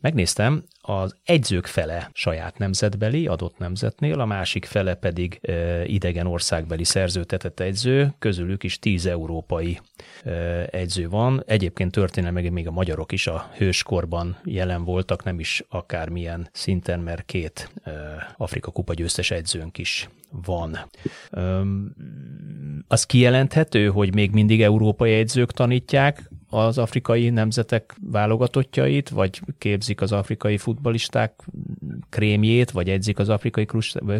megnéztem, az egyzők fele saját nemzetbeli, adott nemzetnél, a másik fele pedig e, idegen országbeli szerzőtetett egyző, közülük is tíz európai e, egyző van. Egyébként történelmi még a magyarok is a hőskorban jelen voltak, nem is akármilyen szinten, mert két e, Afrika kupa győztes egyzőnk is van. Öm, az kijelenthető, hogy még mindig európai egyzők tanítják az afrikai nemzetek válogatottjait, vagy képzik az afrikai futbalisták krémjét, vagy edzik az afrikai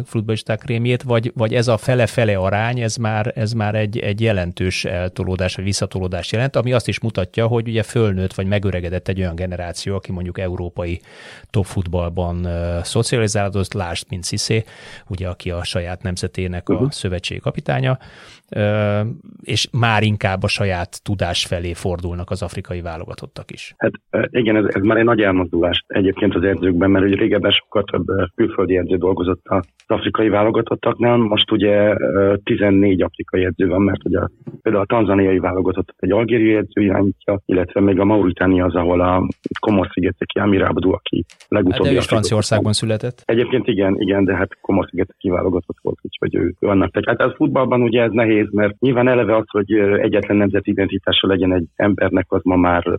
futbalisták krémjét, vagy, vagy ez a fele-fele arány, ez már, ez már egy, egy jelentős eltolódás, vagy visszatolódás jelent, ami azt is mutatja, hogy ugye fölnőtt, vagy megöregedett egy olyan generáció, aki mondjuk európai top futballban uh, szocializálódott, lásd, mint Sziszé, ugye aki a saját nemzetének a uh-huh. szövetségi kapitánya, és már inkább a saját tudás felé fordulnak az afrikai válogatottak is. Hát igen, ez, ez már egy nagy elmozdulás egyébként az edzőkben, mert ugye régebben sokkal több külföldi edző dolgozott az afrikai válogatottaknál, most ugye 14 afrikai edző van, mert ugye például a tanzaniai válogatottat egy algériai edző irányítja, illetve még a Mauritánia az, ahol a Komor-szigeteki Amir Abdu, aki legutóbbi... Hát de is Franciaországban született. Egyébként igen, igen, de hát Komor-szigeteki válogatott volt, úgyhogy ő, ő annak. Tehát ez futballban ugye ez nehéz nehéz, mert nyilván eleve az, hogy egyetlen nemzeti identitása legyen egy embernek, az ma már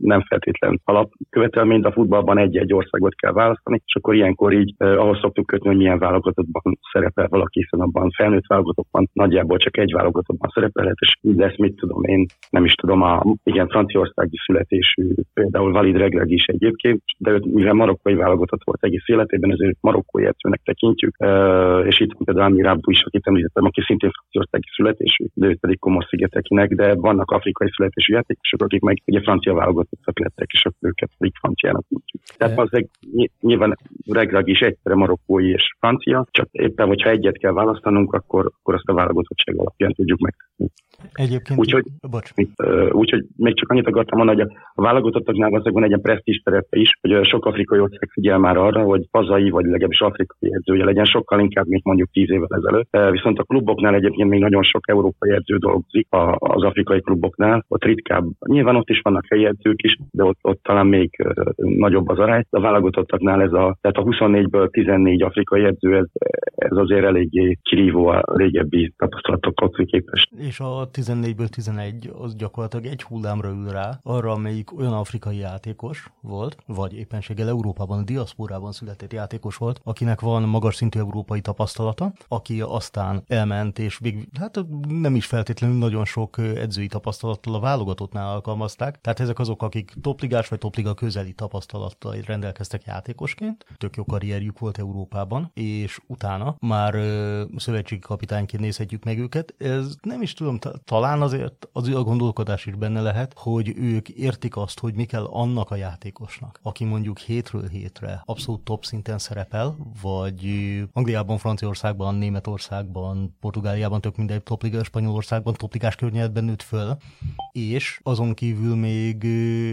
nem feltétlen alapkövetelmény, de a futballban egy-egy országot kell választani, és akkor ilyenkor így ahhoz szoktuk kötni, hogy milyen válogatottban szerepel valaki, hiszen abban felnőtt válogatottban nagyjából csak egy válogatottban szerepelhet, és így lesz, mit tudom én, nem is tudom, a igen, franciaországi születésű, például Valid Regreg is egyébként, de őt, mivel marokkai válogatott volt egész életében, ezért marokkói edzőnek tekintjük, és itt például Amir Abdu is, akit említettem, aki szintén franciaország franciaországi születésű, de ő pedig Komor-szigetekinek, de vannak afrikai születésű játékosok, akik meg ugye francia válogatottak lettek, és akkor őket pedig franciának mondjuk. Tehát az egy, nyilván Regrag is egyszerre marokkói és francia, csak éppen, hogyha egyet kell választanunk, akkor, akkor azt a válogatottság alapján tudjuk meg. Egyébként, úgyhogy, bocs. Úgyhogy még csak annyit akartam mondani, hogy a válogatottaknál van egy ilyen presztízs terepe is, hogy sok afrikai ország figyel már arra, hogy hazai vagy legalábbis afrikai edzője legyen, sokkal inkább, mint mondjuk tíz évvel ezelőtt. Viszont a kluboknál egyébként még nagyon sok európai edző dolgozik az afrikai kluboknál, ott ritkább. Nyilván ott is vannak helyi edzők is, de ott, ott talán még nagyobb az arány. A válogatottaknál ez a, tehát a 24-ből 14 afrikai edző, ez, ez azért eléggé kirívó a régebbi tapasztalatokhoz képest. És a 14-ből 11 az gyakorlatilag egy hullámra ül rá, arra, amelyik olyan afrikai játékos volt, vagy éppenséggel Európában, a diaszporában született játékos volt, akinek van magas szintű európai tapasztalata, aki aztán elment, és még, hát nem is feltétlenül nagyon sok edzői tapasztalattal a válogatottnál alkalmazták. Tehát ezek azok, akik topligás vagy topliga közeli tapasztalattal rendelkeztek játékosként, tök jó karrierjük volt Európában, és utána már ö, szövetségi kapitányként nézhetjük meg őket. Ez nem is tudom, talán azért az a gondolkodás is benne lehet, hogy ők értik azt, hogy mi kell annak a játékosnak, aki mondjuk hétről hétre abszolút top szinten szerepel, vagy Angliában, Franciaországban, Németországban, Portugáliában, tök mindegy topliga, Spanyolországban topligás környezetben nőtt föl, és azon kívül még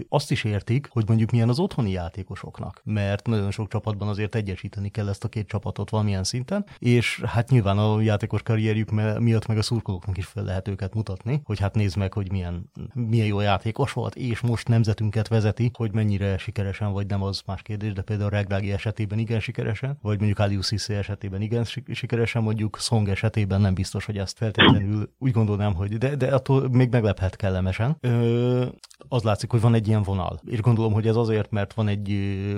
azt is értik, hogy mondjuk milyen az otthoni játékosoknak, mert nagyon sok csapatban azért egyesíteni kell ezt a két csapatot valamilyen szinten, és hát nyilván a játékos karrierjük miatt meg a szurkolóknak is fel lehet őket mutatni, hogy hát nézd meg, hogy milyen, milyen jó játékos volt, és most nemzetünket vezeti, hogy mennyire sikeresen vagy nem, az más kérdés, de például Reglági esetében igen sikeresen, vagy mondjuk Sisse esetében igen sikeresen, mondjuk Song esetében nem biztos, hogy ezt feltétlenül úgy gondolnám, hogy de, de attól még meglephet kellemesen. Ö, az látszik, hogy van egy ilyen vonal, és gondolom, hogy ez azért, mert van egy,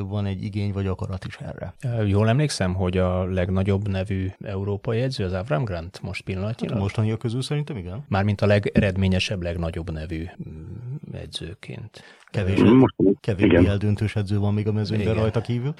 van egy igény vagy akarat is erre. Jól emlékszem, hogy a legnagyobb nevű európai edző az Avram Grant most pillanatnyilag? Hát mostaniak közül szerintem igen. Mármint a legeredményesebb, legnagyobb nevű mm, edzőként. Kevés, kevés eldöntős edző van még a mezőnyben Igen. rajta kívül.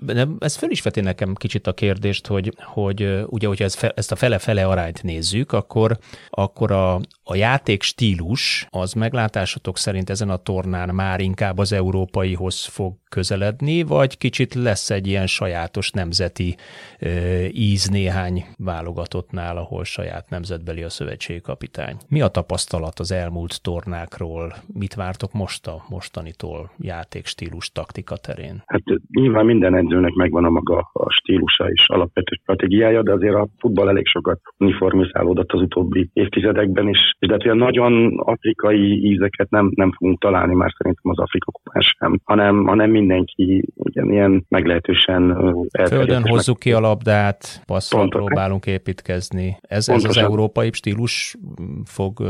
De ez föl is veti nekem kicsit a kérdést, hogy, hogy ugye, hogyha ezt, ezt a fele-fele arányt nézzük, akkor, akkor a, a játék stílus az meglátásatok szerint ezen a tornán már inkább az európaihoz fog közeledni, vagy kicsit lesz egy ilyen sajátos nemzeti ö, íz néhány válogatottnál, ahol saját nemzetbeli a szövetségi kapitány. Mi a tapasztalat az elmúlt tornákról? Mit vártok most a mostanitól játékstílus taktika terén? Hát nyilván minden edzőnek megvan a maga a stílusa és alapvető stratégiája, de azért a futball elég sokat uniformizálódott az utóbbi évtizedekben is, és de hát olyan nagyon afrikai ízeket nem, nem fogunk találni már szerintem az Afrika kupán sem, hanem, hanem mindenki ugyan ilyen meglehetősen Földön hozzuk ki a labdát, passzol próbálunk építkezni. Ez, ez az európai stílus fog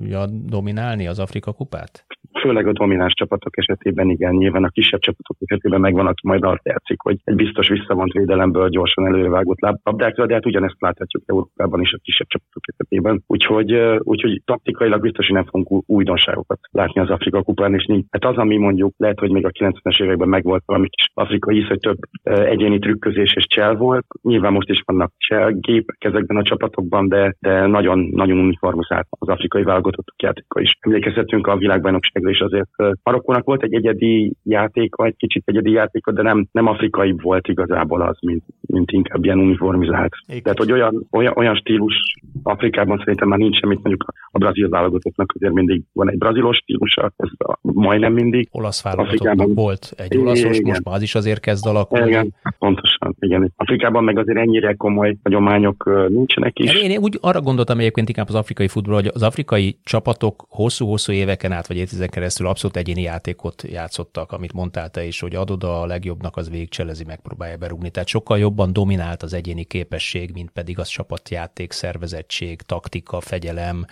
ja, dominálni az Afrika kupát? főleg a domináns csapatok esetében igen, nyilván a kisebb csapatok esetében megvan, aki majd azt játszik, hogy egy biztos visszavont védelemből gyorsan előrevágott labdákra, de hát ugyanezt láthatjuk Európában is a kisebb csapatok esetében. Úgyhogy, úgyhogy taktikailag biztos, hogy nem fogunk újdonságokat látni az Afrika kupán, és nincs. Hát az, ami mondjuk lehet, hogy még a 90-es években megvolt valami kis afrikai hogy több egyéni trükközés és csel volt. Nyilván most is vannak csel gépek ezekben a csapatokban, de, de nagyon, nagyon uniformizált az afrikai válogatottak játéka is. Emlékezhetünk a világbajnokságra és azért Marokkónak volt egy egyedi játéka, egy kicsit egyedi játéka, de nem, nem afrikai volt igazából az, mint, mint inkább ilyen uniformizált. Igen. Tehát, hogy olyan, olyan, olyan stílus Afrikában szerintem már nincs semmit, mondjuk a brazil válogatottnak azért mindig van egy brazilos stílusa, ez a, majdnem mindig. Olasz válogatottnak volt egy olaszos, igen. most már az is azért kezd alakulni. Igen, pontosan, igen. Afrikában meg azért ennyire komoly hagyományok nincsenek is. Én, én úgy arra gondoltam egyébként inkább az afrikai futball, hogy az afrikai csapatok hosszú-hosszú éveken át, vagy évtizedeken keresztül abszolút egyéni játékot játszottak, amit mondtál te is, hogy adod a legjobbnak, az végcselezi, megpróbálja berúgni. Tehát sokkal jobban dominált az egyéni képesség, mint pedig az csapatjáték, szervezettség, taktika, fegyelem,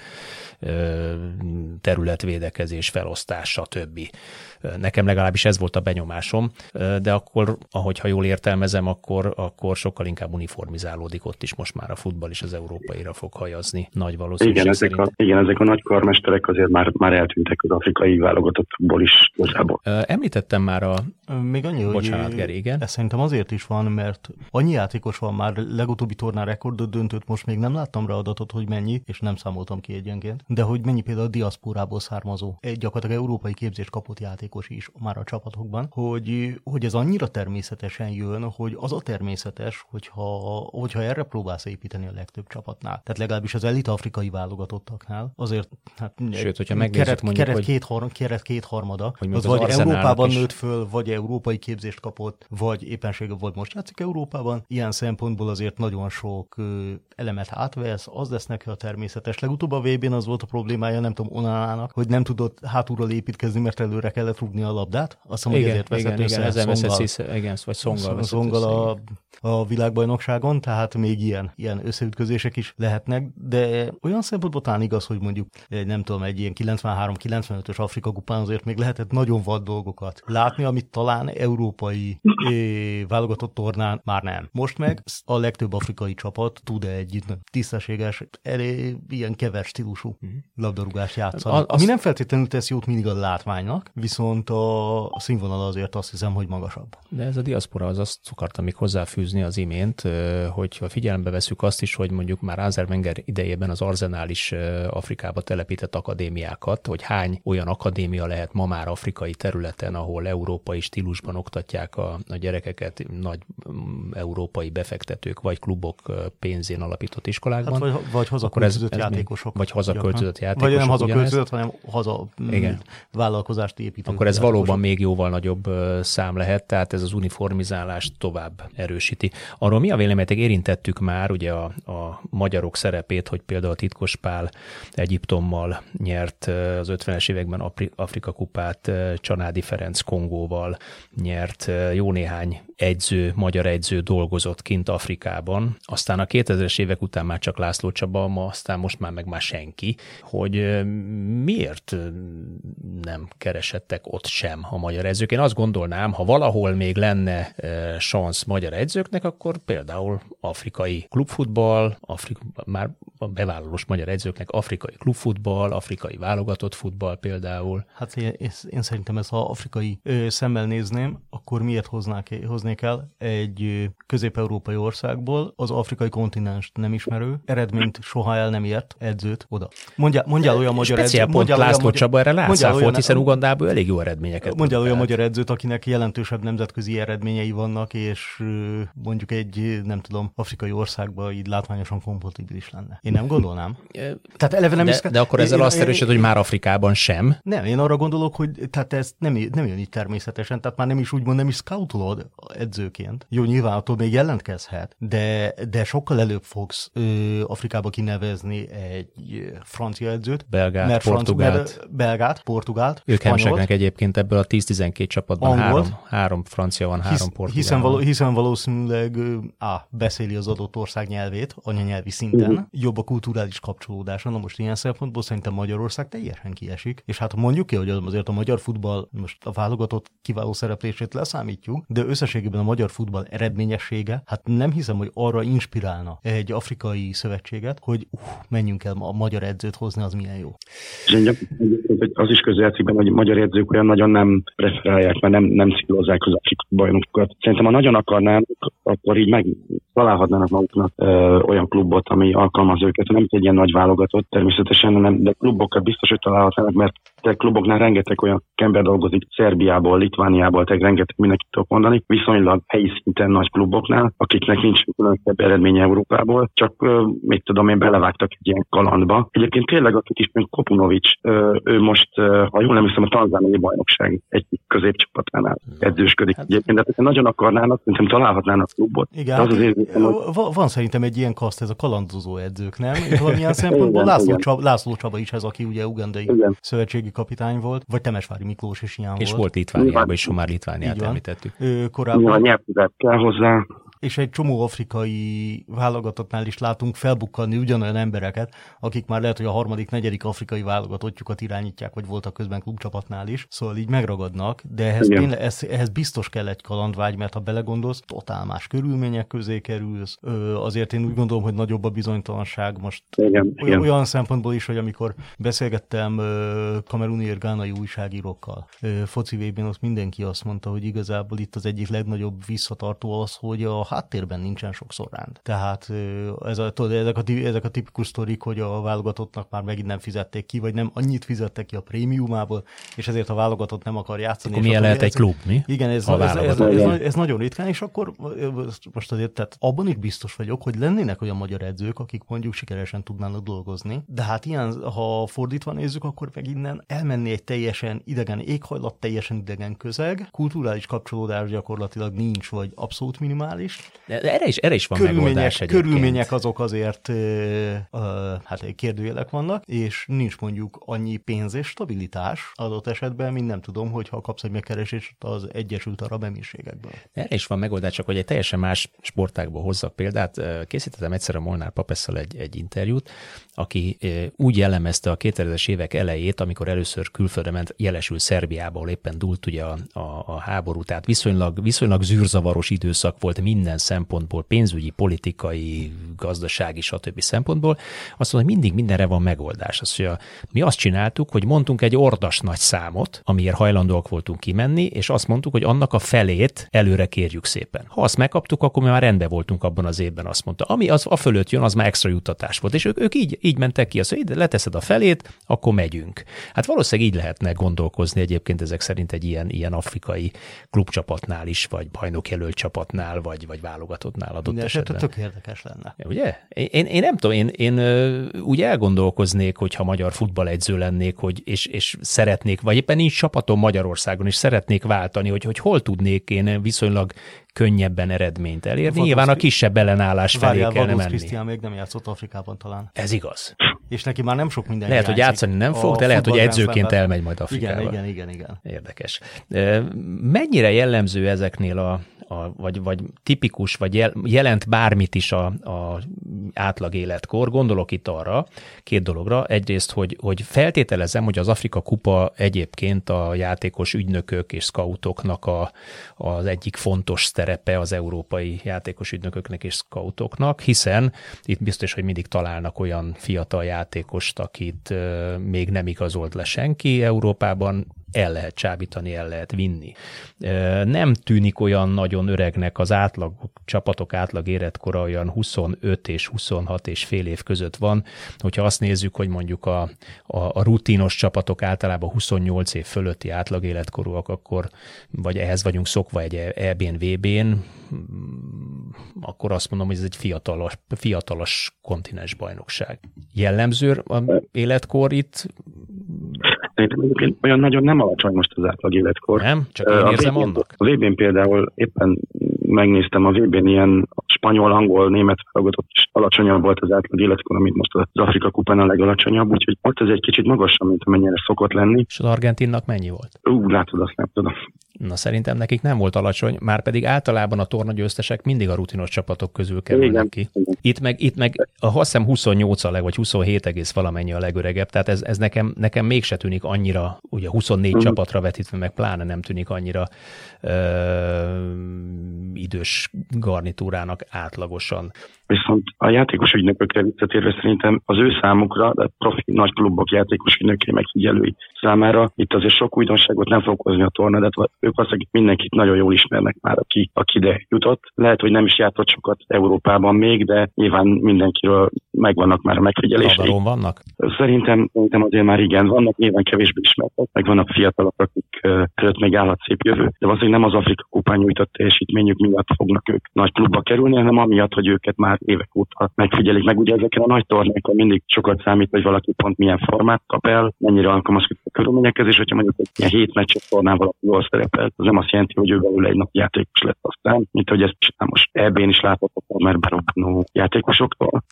területvédekezés, felosztás, stb. Nekem legalábbis ez volt a benyomásom, de akkor, ahogyha jól értelmezem, akkor, akkor sokkal inkább uniformizálódik ott is most már a futball is az európaira fog hajazni nagy valószínűség igen, ezek a, igen, ezek a nagy karmesterek azért már, már eltűntek az afrikai válogatottból is igazából. Említettem már a... Még annyi, Bocsánat, hogy Geri, igen. Ez szerintem azért is van, mert annyi játékos van már, legutóbbi tornán rekordot döntött, most még nem láttam rá adatot, hogy mennyi, és nem számoltam ki egyenként, de hogy mennyi például a diaszporából származó, egy gyakorlatilag európai képzés kapott játékos is már a csapatokban, hogy, hogy ez annyira természetesen jön, hogy az a természetes, hogyha, hogyha erre próbálsz építeni a legtöbb csapatnál. Tehát legalábbis az elit afrikai válogatottaknál, azért hát Sőt, hogyha megnézzük keret, mondjuk, keret, hogy... két, har, keret két harmada, hogy az, az vagy Európában is... nőtt föl, vagy európai képzést kapott, vagy éppenséggel volt most játszik Európában. Ilyen szempontból azért nagyon sok elemet átvesz, az lesz neki a természetes. Legutóbb a vb n az volt a problémája, nem tudom, Onanának, hogy nem tudott hátulról építkezni, mert előre kellett rúgni a labdát. Azt hiszem, hogy ezért veszett igen, össze igen, szonggal, igen, vagy szonggal, szonggal a, a világbajnokságon, tehát még ilyen, ilyen összeütközések is lehetnek, de olyan szempontból talán igaz, hogy mondjuk nem tudom, egy ilyen 93-95-ös Afrika kupán azért még lehetett nagyon vad dolgokat látni, amit talán európai é, válogatott tornán már nem. Most meg a legtöbb afrikai csapat tud egy tisztességes, elé, ilyen keves stílusú uh-huh. labdarúgást játszani. A, ami nem feltétlenül tesz jót mindig a látványnak, viszont a, a színvonal azért azt hiszem, hogy magasabb. De ez a diaszpora, az azt akartam még hozzáfűzni az imént, hogyha figyelembe veszük azt is, hogy mondjuk már Ázer Wenger idejében az Arzenál is Afrikába telepített akadémiákat, hogy hány olyan akadémia lehet ma már afrikai területen, ahol európai stílusban oktatják a, a gyerekeket nagy mm, európai befektetők vagy klubok pénzén alapított iskolákban. Hát vagy, vagy hazaköltözött játékosok. Vagy hazaköltözött játékosok. Vagy nem hazaköltözött, hanem haza mm, Igen. vállalkozást építő. Akkor ez valóban még jóval nagyobb szám lehet, tehát ez az uniformizálást tovább erősíti. Arról mi a véleményetek? Érintettük már ugye a, a magyarok szerepét, hogy például Titkos Pál Egyiptommal nyert az 50-es években Afrika kupát, Csanádi Ferenc Kongóval nyert, jó néhány egyző, magyar egyző dolgozott kint Afrikában, aztán a 2000-es évek után már csak László Csaba, ma aztán most már meg már senki, hogy miért nem keresettek ott sem a magyar edzők. Én azt gondolnám, ha valahol még lenne szansz magyar edzőknek, akkor például afrikai klubfutball, Afrika, már bevállalós magyar edzőknek afrikai klubfutball, afrikai válogatott futball például. Hát én, én szerintem ezt, ha afrikai ö, szemmel nézném, akkor miért hoznák, hoznék el egy közép-európai országból az afrikai kontinens nem ismerő, eredményt soha el nem ért edzőt oda. Mondjál, mondjál olyan magyar edzőt. pont László magyar, Csaba erre látszál hiszen Ugandából elég jó eredményeket. Mondjál olyan magyar edzőt, akinek jelentősebb nemzetközi eredményei vannak, és mondjuk egy, nem tudom, afrikai országban így látványosan kompatibilis lenne. Én nem gondolnám. Tehát eleve nem de, is... de akkor ezzel én, azt erősít, hogy már Afrikában sem. Nem, én arra gondolok, hogy tehát ez nem, nem jön így természetesen, tehát már nem is úgymond nem is scoutolod edzőként. Jó, nyilván attól még jelentkezhet, de, de sokkal előbb fogsz ö, Afrikába kinevezni egy francia edzőt. Belgát, mert portugált. Francia, belgát, portugált, Ők hemsegnek egyébként ebből a 10-12 csapatban három, három francia van, három Hisz, portugál hiszen, való, hiszen valószínűleg A. beszéli az adott ország nyelvét, anyanyelvi szinten, uh-huh. jobb a kulturális kapcsolódása. Na most ilyen szempontból szerintem Magyarország teljesen kiesik. És hát mondjuk ki, hogy azért a magyar futball most a válogatott kiváló szereplését leszámítjuk, de összességében a magyar futball eredményessége, hát nem hiszem, hogy arra inspirálna egy afrikai szövetséget, hogy uh, menjünk el a magyar edzőt hozni, az milyen jó. Az is közjátszik hogy magyar edzők olyan nagyon nem preferálják, mert nem, nem szílozzák az afrikai bajnokokat. Szerintem, ha nagyon akarnának, akkor így meg találhatnának maguknak ö, olyan klubot, ami alkalmaz őket. Nem egy ilyen nagy válogatott, természetesen, nem, de klubokat biztos, hogy találhatnának, mert a kluboknál rengeteg olyan ember dolgozik Szerbiából, Litvániából, tehát rengeteg mindenkit tudok mondani, viszonylag helyi szinten nagy kluboknál, akiknek nincs különösebb eredménye Európából, csak mit tudom én, belevágtak egy ilyen kalandba. Egyébként tényleg, akik is, mint Kopunovics, ő most, ha jól nem hiszem, a tanzániai bajnokság egy középcsapatánál edzősködik. Hát, egyébként, de ha nagyon akarnának, szerintem találhatnának klubot. Igen, az az érzésem, hogy... van szerintem egy ilyen kaszt, ez a kalandozó edzők, nem? Valamilyen szempontból László, Csaba, László Csaba is ez, aki ugye ugandai igen. szövetségi kapitány volt, vagy Temesvári Miklós is ilyen és volt. volt Litvániában is, már Litvániát említettük. Ő korábban... A nyelvtudát kell hozzá és egy csomó afrikai válogatottnál is látunk felbukkanni ugyanolyan embereket, akik már lehet, hogy a harmadik, negyedik afrikai válogatottjukat irányítják, vagy voltak közben klubcsapatnál is, szóval így megragadnak, de ehhez, tényleg, ez, ehhez biztos kell egy kalandvágy, mert ha belegondolsz, totál más körülmények közé kerülsz, ö, azért én úgy gondolom, hogy nagyobb a bizonytalanság most igen, olyan, igen. olyan szempontból is, hogy amikor beszélgettem ö, kameruni gánai újságírókkal ö, foci vb ott mindenki azt mondta, hogy igazából itt az egyik legnagyobb visszatartó az, hogy a háttérben nincsen sokszor rend. Tehát ez a, tudod, ezek, a, ezek a tipikus sztorik, hogy a válogatottnak már megint nem fizették ki, vagy nem annyit fizettek ki a prémiumából, és ezért a válogatott nem akar játszani. Akkor milyen lehet egy klub, mi? Igen, ez, ez, ez, ez, ez, ez, nagyon ritkán, és akkor most azért tehát abban is biztos vagyok, hogy lennének olyan magyar edzők, akik mondjuk sikeresen tudnának dolgozni, de hát ilyen, ha fordítva nézzük, akkor meg innen elmenni egy teljesen idegen éghajlat, teljesen idegen közeg, kulturális kapcsolódás gyakorlatilag nincs, vagy abszolút minimális, de erre is, erre is van körülmények, megoldás egyébként. Körülmények azok azért, ö, ö, hát kérdőjelek vannak, és nincs mondjuk annyi pénz és stabilitás adott esetben, mint nem tudom, hogyha kapsz egy megkeresést az Egyesült Arab Emírségekből. Erre is van megoldás, csak hogy egy teljesen más sportákból hozzak példát. Készítettem egyszer a Molnár Papesszal egy, egy interjút, aki úgy jellemezte a 2000-es évek elejét, amikor először külföldre ment, jelesül Szerbiából, éppen dúlt ugye a, a, a háború, tehát viszonylag, viszonylag zűrzavaros időszak volt minden szempontból, pénzügyi, politikai, gazdasági, stb. szempontból. Azt mondta, hogy mindig mindenre van megoldás. Azt mondja, mi azt csináltuk, hogy mondtunk egy ordas nagy számot, amiért hajlandóak voltunk kimenni, és azt mondtuk, hogy annak a felét előre kérjük szépen. Ha azt megkaptuk, akkor mi már rendben voltunk abban az évben, azt mondta. Ami az a fölött jön, az már extra juttatás volt. És ők, ők így, így mentek ki, azt mondja, leteszed a felét, akkor megyünk. Hát valószínűleg így lehetne gondolkozni egyébként ezek szerint egy ilyen, ilyen afrikai klubcsapatnál is, vagy bajnokjelölt csapatnál, vagy, vagy válogatottnál adott Minden esetben. tök érdekes lenne. Ugye? Én, én nem tudom, én, én úgy elgondolkoznék, hogyha magyar futballegyző lennék, hogy, és, és szeretnék, vagy éppen nincs csapatom Magyarországon, és szeretnék váltani, hogy, hogy hol tudnék én viszonylag könnyebben eredményt elérni. Vados, Nyilván a kisebb ellenállás felé kell menni. Krisztián még nem játszott Afrikában talán. Ez igaz. És neki már nem sok minden Lehet, hogy játszani nem fog, de lehet, hogy edzőként elmegy majd Afrikába. Igen, igen, igen, igen. Érdekes. Mennyire jellemző ezeknél a, a vagy, vagy tipikus, vagy jel, jelent bármit is a, a átlag életkor? Gondolok itt arra, két dologra. Egyrészt, hogy, hogy feltételezem, hogy az Afrika Kupa egyébként a játékos ügynökök és scoutoknak a, az egyik fontos szerepe az európai játékos ügynököknek és scoutoknak, hiszen itt biztos, hogy mindig találnak olyan fiatal játékost, akit még nem igazolt le senki Európában, el lehet csábítani, el lehet vinni. Nem tűnik olyan nagyon öregnek az átlag, csapatok átlag életkora olyan 25 és 26 és fél év között van. Hogyha azt nézzük, hogy mondjuk a, a, a rutinos csapatok általában 28 év fölötti átlag életkorúak, akkor vagy ehhez vagyunk szokva egy EB-n, VB-n, akkor azt mondom, hogy ez egy fiatalos, fiatalos kontinens bajnokság. Jellemző a életkor itt Szerintem olyan nagyon nem alacsony most az átlag életkor. Nem? Csak én a érzem VB-n, annak? A VB-n például éppen megnéztem a VB-n ilyen spanyol, angol, német válogatott is alacsonyabb volt az átlag életkor, mint most az Afrika kupán a legalacsonyabb, úgyhogy ott ez egy kicsit magasabb, mint amennyire szokott lenni. És az argentinnak mennyi volt? Ú, látod, azt nem tudom. Na szerintem nekik nem volt alacsony, már pedig általában a tornagyőztesek mindig a rutinos csapatok közül kerülnek Igen, ki. Itt meg, itt meg a azt hiszem 28 a leg, vagy 27 egész valamennyi a legöregebb, tehát ez, ez nekem, nekem mégse tűnik annyira, ugye 24 Mhm. csapatra vetítve, meg pláne nem tűnik annyira ö, idős garnitúrának átlagosan. Viszont a játékos ügynökökre visszatérve szerintem az ő számukra, de profi nagy klubok játékos ügynöké megfigyelői számára itt azért sok újdonságot nem fog hozni a torna, de ők azt, akik mindenkit nagyon jól ismernek már, aki, aki ide jutott. Lehet, hogy nem is játszott sokat Európában még, de nyilván mindenkiről megvannak már a megfigyelései. Radaron vannak? Szerintem, szerintem azért már igen, vannak nyilván kevésbé ismertek, meg vannak fiatalok, akik előtt még állhat szép jövő, de valószínűleg nem az Afrika kupán nyújtott teljesítményük miatt fognak ők nagy klubba kerülni, hanem amiatt, hogy őket már évek óta megfigyelik meg. Ugye ezeken a nagy tornákon mindig sokat számít, hogy valaki pont milyen formát kap el, mennyire alkalmazkodik a körülményekhez, és hogyha mondjuk egy ilyen hét meccses tornán valaki jól szerepel, az nem azt jelenti, hogy ő belőle egy nap játékos lett aztán, mint hogy ezt most EB-n is láthatok, mert berobbanó játékosoktól.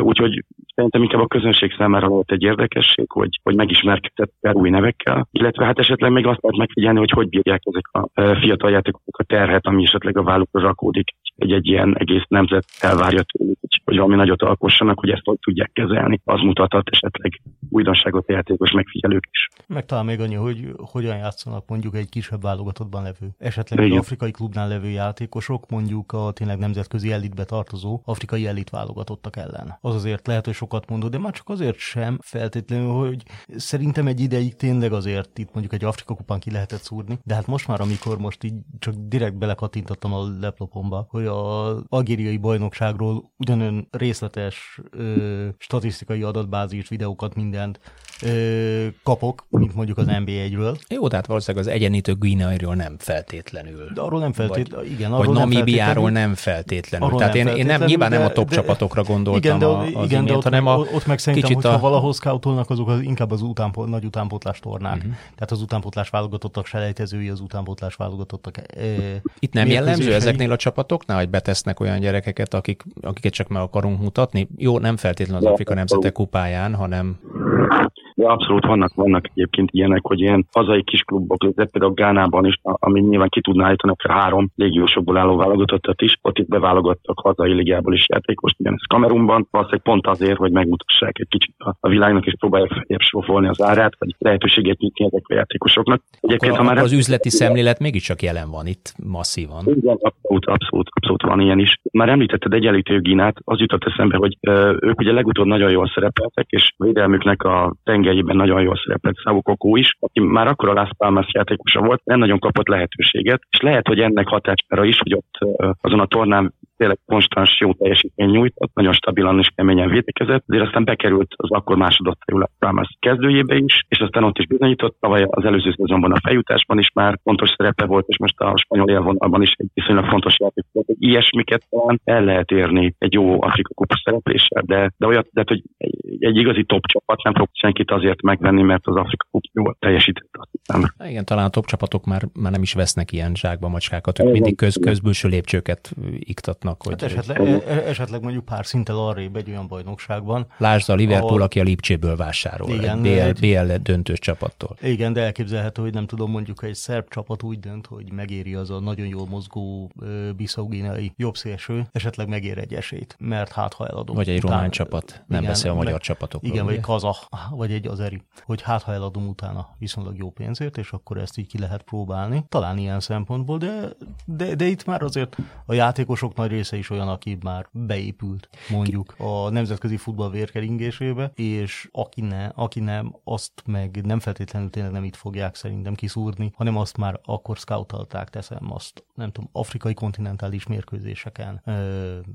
Úgyhogy szerintem inkább a közönség számára volt egy érdekesség, hogy, hogy megismerkedett új nevekkel, illetve hát esetleg még azt lehet megfigyelni, hogy hogy bírják ezek a fiatal játékosok a terhet, ami esetleg a vállukra rakódik, egy, egy ilyen egész nemzet elvárja tőlük, hogy, valami nagyot alkossanak, hogy ezt hogy tudják kezelni. Az mutathat esetleg újdonságot a játékos megfigyelők is. Meg talán még annyi, hogy hogyan játszanak mondjuk egy kisebb válogatottban levő, esetleg egy afrikai klubnál levő játékosok, mondjuk a tényleg nemzetközi elitbe tartozó afrikai elit válogatottak ellen. Az azért lehet, hogy sokat mondó, de már csak azért sem feltétlenül, hogy szerintem egy ideig tényleg azért itt mondjuk egy Afrika kupán ki lehetett szúrni, de hát most már, amikor most így csak direkt belekattintottam a laptopomba, hogy a algériai bajnokságról ugyanolyan részletes ö, statisztikai adatbázis, videókat, mindent ö, kapok, mint mondjuk az NB1-ről. Jó, tehát valószínűleg az egyenítő Guineairól nem feltétlenül. De arról nem feltétlenül, igen. Arról vagy Namibiáról nem feltétlenül. Arról tehát nem én, én nem, nyilván de, nem a top de, csapatokra gondoltam igen, de, a, az igen, de ott, hanem a ott meg szerintem, hogyha a... valahol scoutolnak, azok az inkább az utánpó, nagy utánpótlás tornák. Uh-huh. Tehát az utánpótlás válogatottak selejtezői, az utánpótlás válogatottak. E, Itt nem jellemző ezeknél a csapatoknál, hogy betesznek olyan gyerekeket, akik, akiket csak meg akarunk mutatni? Jó, nem feltétlenül az Afrika Nemzetek Kupáján, hanem de abszolút vannak, vannak egyébként ilyenek, hogy ilyen hazai kisklubok, de például Gánában is, ami nyilván ki tudná állítani akár három légiósokból álló válogatottat is, ott itt beválogattak hazai ligából is játékost, ez Kamerunban, valószínűleg pont azért, hogy megmutassák egy kicsit a, a világnak, és próbálják feljebb sofolni az árát, vagy lehetőséget nyitni ezek a játékosoknak. Egyébként, akkor, ha már az üzleti szemlélet mégiscsak jelen van itt masszívan. Igen, abszolút, abszolút, abszolút van ilyen is. Már említetted egyenlítő Gínát, az jutott eszembe, hogy ők ugye legutóbb nagyon jól szerepeltek, és védelmüknek a tengelyében nagyon jól szerepelt Szavukokó is, aki már akkor a Las Palmas játékosa volt, nem nagyon kapott lehetőséget, és lehet, hogy ennek hatására is, hogy ott azon a tornán tényleg konstans jó teljesítmény nyújtott, nagyon stabilan és keményen védekezett, azért aztán bekerült az akkor másodosztályú Palmas kezdőjébe is, és aztán ott is bizonyított, tavaly az előző szezonban a fejutásban is már fontos szerepe volt, és most a spanyol élvonalban is egy viszonylag fontos játék volt. Ilyesmiket talán el lehet érni egy jó Afrika kupa szerepléssel, de, de olyat, de hogy egy, egy igazi top csapat nem fog senkit azért megvenni, mert az Afrika kupa jól teljesített. Azt hiszem. Igen, talán a top csapatok már, már nem is vesznek ilyen zsákba macskákat, ők mindig köz, közbülső lépcsőket iktatnak. Hogy, hát esetleg, hogy... E- e- esetleg mondjuk pár szinten arrébb egy olyan bajnokságban. Lásd a Liverpool, ahol... aki a Lipcséből vásárol, igen, egy BL, BL döntős csapattól. Igen, de elképzelhető, hogy nem tudom, mondjuk egy szerb csapat úgy dönt, hogy megéri az a nagyon jól mozgó biszauginai jobb szélső, esetleg megér egy esélyt, mert hát ha eladom. Vagy egy utána, román csapat, nem igen, beszél a magyar csapatokról. Igen, vagy egy kazah, vagy egy azeri, hogy hát ha eladom utána viszonylag jó pénzért, és akkor ezt így ki lehet próbálni. Talán ilyen szempontból, de, de, de itt már azért a játékosok nagy része is olyan, aki már beépült mondjuk a nemzetközi futball vérkeringésébe, és aki, ne, aki nem, azt meg nem feltétlenül tényleg nem itt fogják szerintem kiszúrni, hanem azt már akkor scoutalták, teszem azt, nem tudom, afrikai kontinentális mérkőzéseken,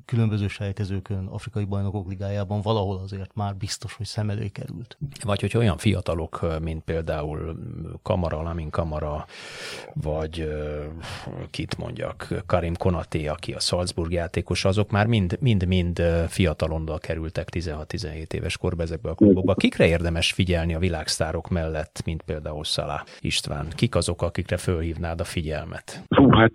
különböző sejtezőkön, afrikai bajnokok ligájában valahol azért már biztos, hogy szem elé került. Vagy hogy olyan fiatalok, mint például Kamara, Lamin Kamara, vagy kit mondjak, Karim Konaté, aki a Salzburg játékos, azok már mind-mind fiatalondal kerültek 16-17 éves korba ezekbe a klubokba. Kikre érdemes figyelni a világsztárok mellett, mint például Szalá István? Kik azok, akikre fölhívnád a figyelmet? Hú, hát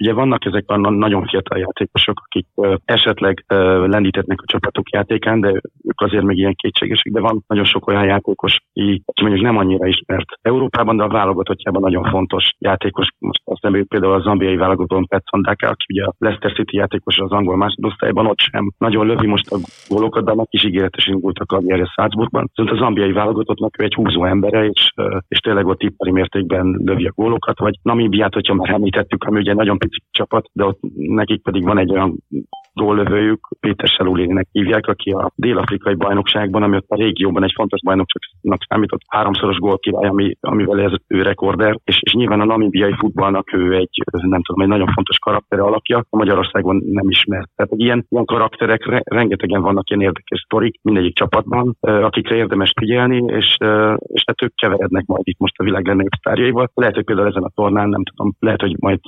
ugye vannak ezek a nagyon fiatal játékosok, akik esetleg lendítetnek a csapatok játékán, de ők azért még ilyen kétségesek, de van nagyon sok olyan játékos, aki mondjuk nem annyira ismert Európában, de a válogatottjában nagyon fontos játékos. Most azt nem például a zambiai válogatón Petson Daka, aki ugye a Leicester City játékos az angol másodosztályban, ott sem nagyon lövi most a gólokat, de annak is ígéretesen indult a karrierje Salzburgban. Szóval az zambiai válogatottnak ő egy húzó embere, és, és tényleg ott ipari mértékben lövi a gólokat, vagy Namibiát, hogyha már említettük, ami ugye nagyon pici csapat, de ott nekik pedig van egy olyan góllövőjük, Péter Selulének hívják, aki a dél-afrikai bajnokságban, ami ott a régióban egy fontos bajnokságnak számított, háromszoros gólkirály, ami, amivel ez ő rekorder, és, és nyilván a namibiai futballnak ő egy, nem tudom, egy nagyon fontos karaktere alakja, a Magyarországon nem ismert. Tehát ilyen, ilyen karakterek, re, rengetegen vannak ilyen érdekes sztorik mindegyik csapatban, akikre érdemes figyelni, és, és hát ők keverednek majd itt most a világ legnagyobb sztárjaival. Lehet, hogy például ezen a tornán, nem tudom, lehet, hogy majd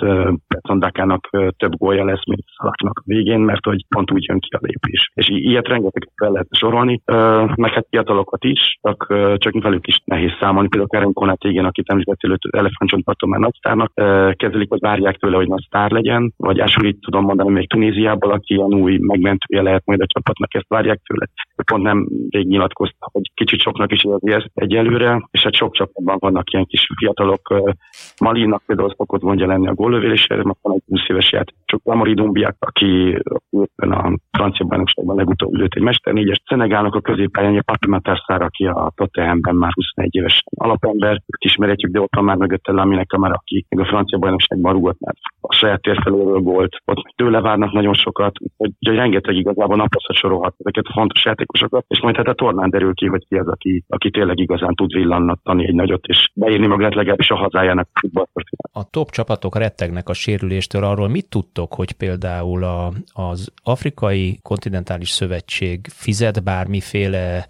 Dakának több gólja lesz, mint Szalaknak végén, mert hogy pont úgy jön ki a lépés. És ilyet rengeteg fel lehet sorolni, meg hát fiatalokat is, csak, csak velük is nehéz számolni. Például Karen Konát, igen, akit említettél, elefántcsontparton már nagy sztárnak, kezelik, hogy várják tőle, hogy nagy sztár legyen, vagy Asurit tudom mondani még Tunéziából, aki ilyen új megmentője lehet majd a csapatnak, ezt várják tőle. Pont nem rég nyilatkozta, hogy kicsit soknak is érzi ezt egyelőre, és hát sok csapatban vannak ilyen kis fiatalok. Malinak például szokott mondja lenni a góllövélésére, van egy 20 éves játék. Csak Lamori Dumbiak, aki a francia bajnokságban legutóbb lőtt egy mester négyes. Szenegálnak a középpályán, Papi Szár, aki a Tottenhamben már 21 éves alapember, őt ismerhetjük, de ott van már mögötte Laminek, már aki még a francia bajnokságban rúgott már a saját térfelőről volt, ott tőle várnak nagyon sokat, hogy, hogy rengeteg igazából napaszra sorolhat ezeket a fontos játékosokat, és majd hát a tornán derül ki, hogy ki az, aki, aki tényleg igazán tud villannatani egy nagyot, és beírni magát legalábbis a hazájának A top csapatok rettegnek a sérüléstől, arról mit tudtok, hogy például a, az Afrikai Kontinentális Szövetség fizet bármiféle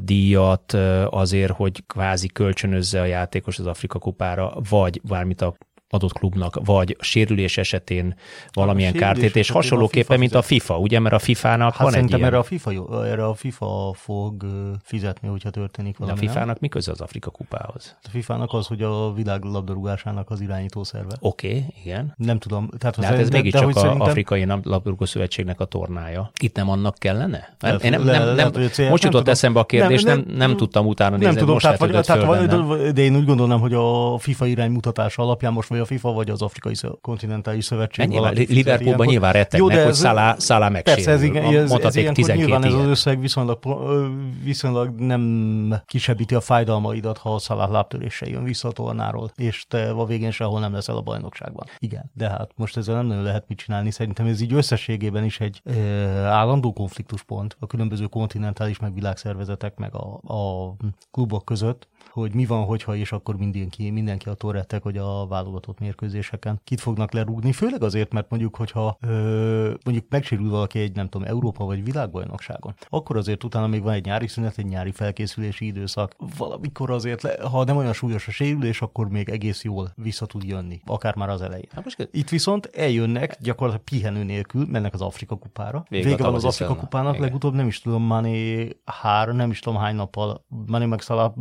díjat azért, hogy kvázi kölcsönözze a játékos az Afrika kupára, vagy bármit a adott klubnak, vagy a sérülés esetén valamilyen kártétés, hasonlóképpen, mint a FIFA, ugye, mert a FIFA-nak hát van egy ilyen... erre a FIFA, jó, erre a FIFA fog fizetni, hogyha történik valami. De a FIFA-nak mi köze az Afrika kupához? A FIFA-nak az, hogy a világ labdarúgásának az irányító szerve. Oké, okay, igen. Nem tudom. Tehát, de hát ez mégiscsak a szerintem... Afrikai Labdarúgó Szövetségnek a tornája. Itt nem annak kellene? Nem, nem, nem, nem, nem, most jutott eszembe a kérdés, nem, nem, nem, tudtam utána nézni, nem tudom, tehát, vagy, tehát, de én úgy gondolom, hogy a FIFA iránymutatása alapján most vagy a FIFA, vagy az Afrikai Kontinentális Szövetség. Nyilván, Liverpoolban nyilván rettegnek, Jó, hogy Szalá, Szalá megsérül. Persze, ez, igen, ez, ez ez nyilván ez az összeg viszonylag, viszonylag nem kisebbíti a fájdalmaidat, ha a Szalá lábtörése jön vissza a tornáról, és te a végén sehol nem leszel a bajnokságban. Igen, de hát most ezzel nem nagyon lehet mit csinálni. Szerintem ez így összességében is egy e, állandó konfliktuspont a különböző kontinentális meg világszervezetek meg a, a klubok között, hogy mi van, hogyha, és akkor mindenki, mindenki attól rettek, hogy a válogatott mérkőzéseken kit fognak lerúgni, főleg azért, mert mondjuk, hogyha ö, mondjuk megsérül valaki egy, nem tudom, Európa vagy világbajnokságon, akkor azért utána még van egy nyári szünet, egy nyári felkészülési időszak. Valamikor azért, le, ha nem olyan súlyos a sérülés, akkor még egész jól vissza tud jönni, akár már az elején. Hát most Itt viszont eljönnek, gyakorlatilag pihenő nélkül, mennek az Afrika kupára. Vége, Vége van az Afrika kupának, Igen. legutóbb nem is tudom, Mané hár, nem is tudom hány nappal, Mané meg Salah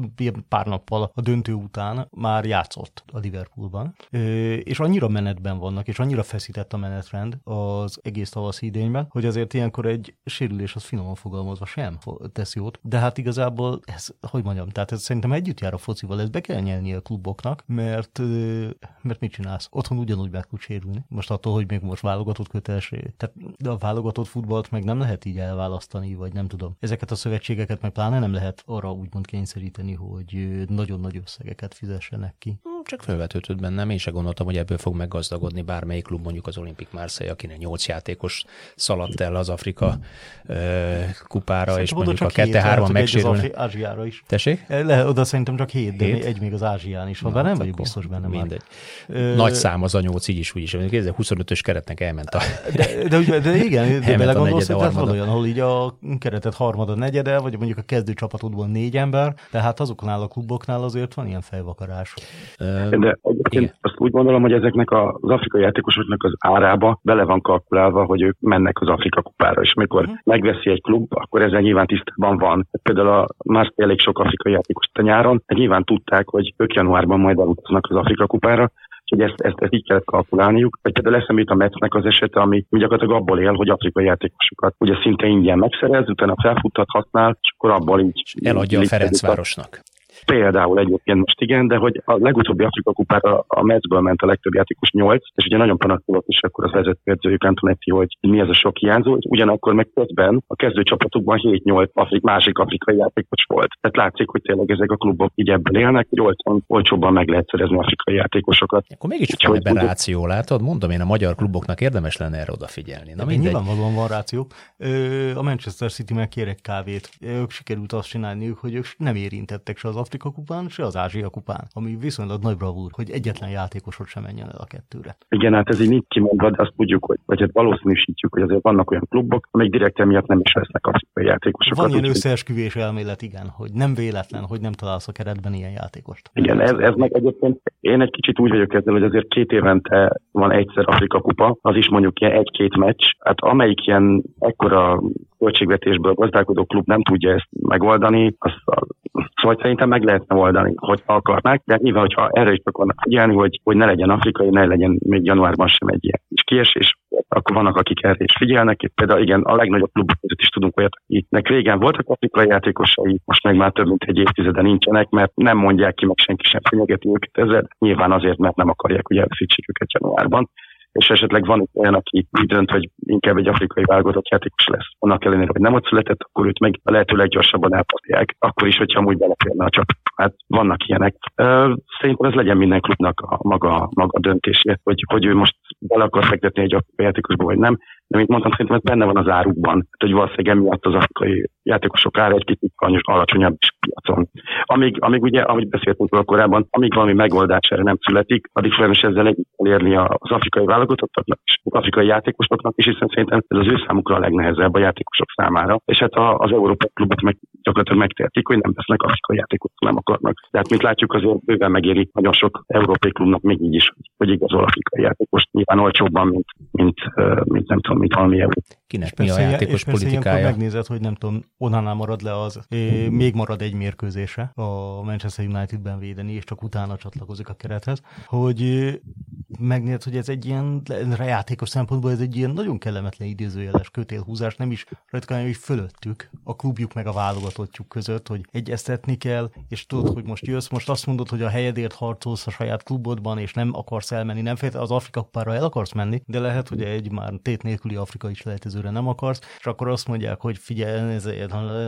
pár nappal a döntő után már játszott a Liverpoolban, és annyira menetben vannak, és annyira feszített a menetrend az egész tavaszi idényben, hogy azért ilyenkor egy sérülés az finoman fogalmazva sem tesz jót, de hát igazából ez, hogy mondjam, tehát ez szerintem együtt jár a focival, ez be kell nyelni a kluboknak, mert, mert mit csinálsz? Otthon ugyanúgy meg tud sérülni. Most attól, hogy még most válogatott kötelessé. Tehát de a válogatott futballt meg nem lehet így elválasztani, vagy nem tudom. Ezeket a szövetségeket meg pláne nem lehet arra úgymond kényszeríteni, hogy nagyon nagy összegeket fizessenek ki csak felvetődött bennem, én se gondoltam, hogy ebből fog meggazdagodni bármelyik klub, mondjuk az Olimpik Marseille, akinek nyolc játékos szaladt el az Afrika uh, kupára, szerintem és mondjuk a kette-hárman megsérülne. Az Ázsiára is. Tessék? Le, oda szerintem csak hét, de hét? egy még az Ázsián is van, bár nem vagyok biztos benne mindegy. már. Nagy szám az a nyolc, így is, úgy is. 25-ös keretnek elment a... De, de, de, de igen, de belegondolsz, hogy van olyan, ahol így a keretet harmada, negyede, vagy mondjuk a kezdő csapatodból négy ember, tehát azoknál a kluboknál azért van ilyen fejvakarás. De egyébként Igen. azt úgy gondolom, hogy ezeknek az afrikai játékosoknak az árába bele van kalkulálva, hogy ők mennek az Afrika kupára, és mikor uh-huh. megveszi egy klub, akkor ezzel nyilván tisztában van. Például a Marseille elég sok afrikai játékos a nyáron, de nyilván tudták, hogy ők januárban majd elutaznak az Afrika kupára, hogy ezt, ezt, ezt így kellett kalkulálniuk. Vagy például eszemét a Metsznek az esete, ami gyakorlatilag abból él, hogy afrikai játékosokat ugye szinte ingyen megszerez, utána felfuttat, használ, és akkor abból így... Eladja a Ferencvárosnak. Például egyébként most igen, de hogy a legutóbbi Afrika kupára a Metsből ment a legtöbb játékos 8, és ugye nagyon panaszkodott is akkor az vezetőedzőjük Antonetti, hogy mi ez a sok hiányzó, ugyanakkor meg közben a kezdő csapatukban 7-8 Afrik, másik afrikai játékos volt. Tehát látszik, hogy tényleg ezek a klubok így ebből élnek, hogy olcsón, olcsóbban meg lehet szerezni afrikai játékosokat. Akkor mégis van ebben ráció, látod? Mondom én, a magyar kluboknak érdemes lenne erre odafigyelni. Na mindegy. Nyilvánvalóan van ráció. A Manchester City meg kér egy kávét. Ők sikerült azt csinálniuk, hogy ők nem érintettek se az Afrika kupán, se az Ázsia kupán, ami viszonylag nagy bravúr, hogy egyetlen játékosod sem menjen el a kettőre. Igen, hát ez így nincs kimondva, de azt tudjuk, hogy, vagy hát valószínűsítjük, hogy azért vannak olyan klubok, amik direkt emiatt nem is vesznek afrikai játékosokat. Van ilyen összeesküvés elmélet, igen, hogy nem véletlen, hogy nem találsz a keretben ilyen játékost. Igen, ez, ez meg egyébként én egy kicsit úgy vagyok ezzel, hogy azért két évente van egyszer Afrika kupa, az is mondjuk ilyen egy-két meccs, hát amelyik ilyen ekkora költségvetésből gazdálkodó klub nem tudja ezt megoldani, az, az, szóval szerintem meg lehetne oldani, hogy akarnák, de nyilván, hogyha erre is akarnak figyelni, hogy, hogy ne legyen afrikai, ne legyen még januárban sem egy ilyen kis kiesés, akkor vannak, akik erre is figyelnek. Itt például igen, a legnagyobb klubok között is tudunk olyat, akiknek régen voltak afrikai játékosai, most meg már több mint egy évtizede nincsenek, mert nem mondják ki, meg senki sem fenyegeti őket ezzel. Nyilván azért, mert nem akarják, hogy elveszítsék őket januárban és esetleg van olyan, aki úgy dönt, hogy inkább egy afrikai válogatott játékos lesz. Annak ellenére, hogy nem ott született, akkor őt meg a lehető leggyorsabban elpapják, akkor is, hogyha amúgy beleférne a csapat. Hát vannak ilyenek. Szerintem ez legyen minden klubnak a maga, maga döntésé, hogy, hogy ő most bele akar fektetni egy játékosba, vagy nem. De mint mondtam, szerintem ez benne van az árukban, hogy valószínűleg emiatt az afrikai játékosok ára egy kicsit alacsonyabb piacon. Amíg, amíg ugye, ahogy beszéltünk róla korábban, amíg valami megoldás erre nem születik, addig sajnos ezzel együtt elérni az afrikai válogatottaknak és az afrikai játékosoknak is, hiszen szerintem ez az ő számukra a legnehezebb a játékosok számára. És hát az európai klubok meg gyakorlatilag megtehetik, hogy nem vesznek afrikai játékosok, nem akarnak. Tehát, mint látjuk, azért bőven megéri nagyon sok európai klubnak még így is, hogy igazol afrikai játékos nyilván olcsóbban, mint, mint, mint nem tudom, mint valami. Kinek mi a játékos politikája? megnézed, hogy nem tudom, Onánál marad le az, é, még marad egy mérkőzése a Manchester Unitedben védeni, és csak utána csatlakozik a kerethez, hogy megnézed, hogy ez egy ilyen játékos szempontból ez egy ilyen nagyon kellemetlen idézőjeles kötélhúzás, nem is rajta, hogy fölöttük, a klubjuk meg a válogatottjuk között, hogy egyeztetni kell, és tudod, hogy most jössz, most azt mondod, hogy a helyedért harcolsz a saját klubodban, és nem akarsz elmenni, nem az Afrika kupára el akarsz menni, de lehet, hogy egy már tét nélküli Afrika is lehetezőre nem akarsz, és akkor azt mondják, hogy figyelj,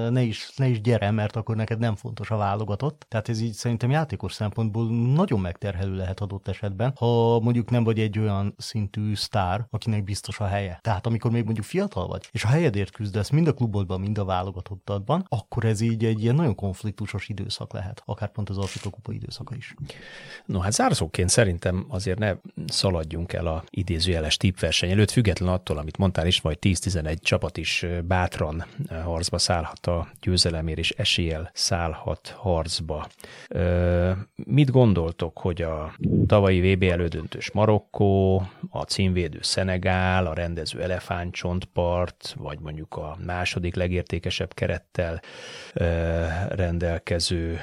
ne, is, ne is gyere, mert akkor neked nem fontos a válogatott. Tehát ez így szerintem játékos szempontból nagyon megterhelő lehet adott esetben, ha mondjuk nem vagy egy olyan szintű sztár, akinek biztos a helye. Tehát amikor még mondjuk fiatal vagy, és a helyedért küzdesz mind a klubodban, mind a válogatottadban, akkor ez így egy ilyen nagyon konfliktusos időszak lehet, akár pont az Afrika kupa időszaka is. No hát zárszóként szerintem azért ne szaladjunk el a idézőjeles típverseny előtt, független attól, amit mondtál is, majd 10-11 csapat is bátran harcba szállhat a győzelemért, és eséllyel szállhat harcba. Mit gondoltok, hogy a tavalyi VB elődöntős Marokkó, a címvédő Szenegál, a rendező Elefántcsontpart, vagy mondjuk a második legértékesebb kerettel rendelkező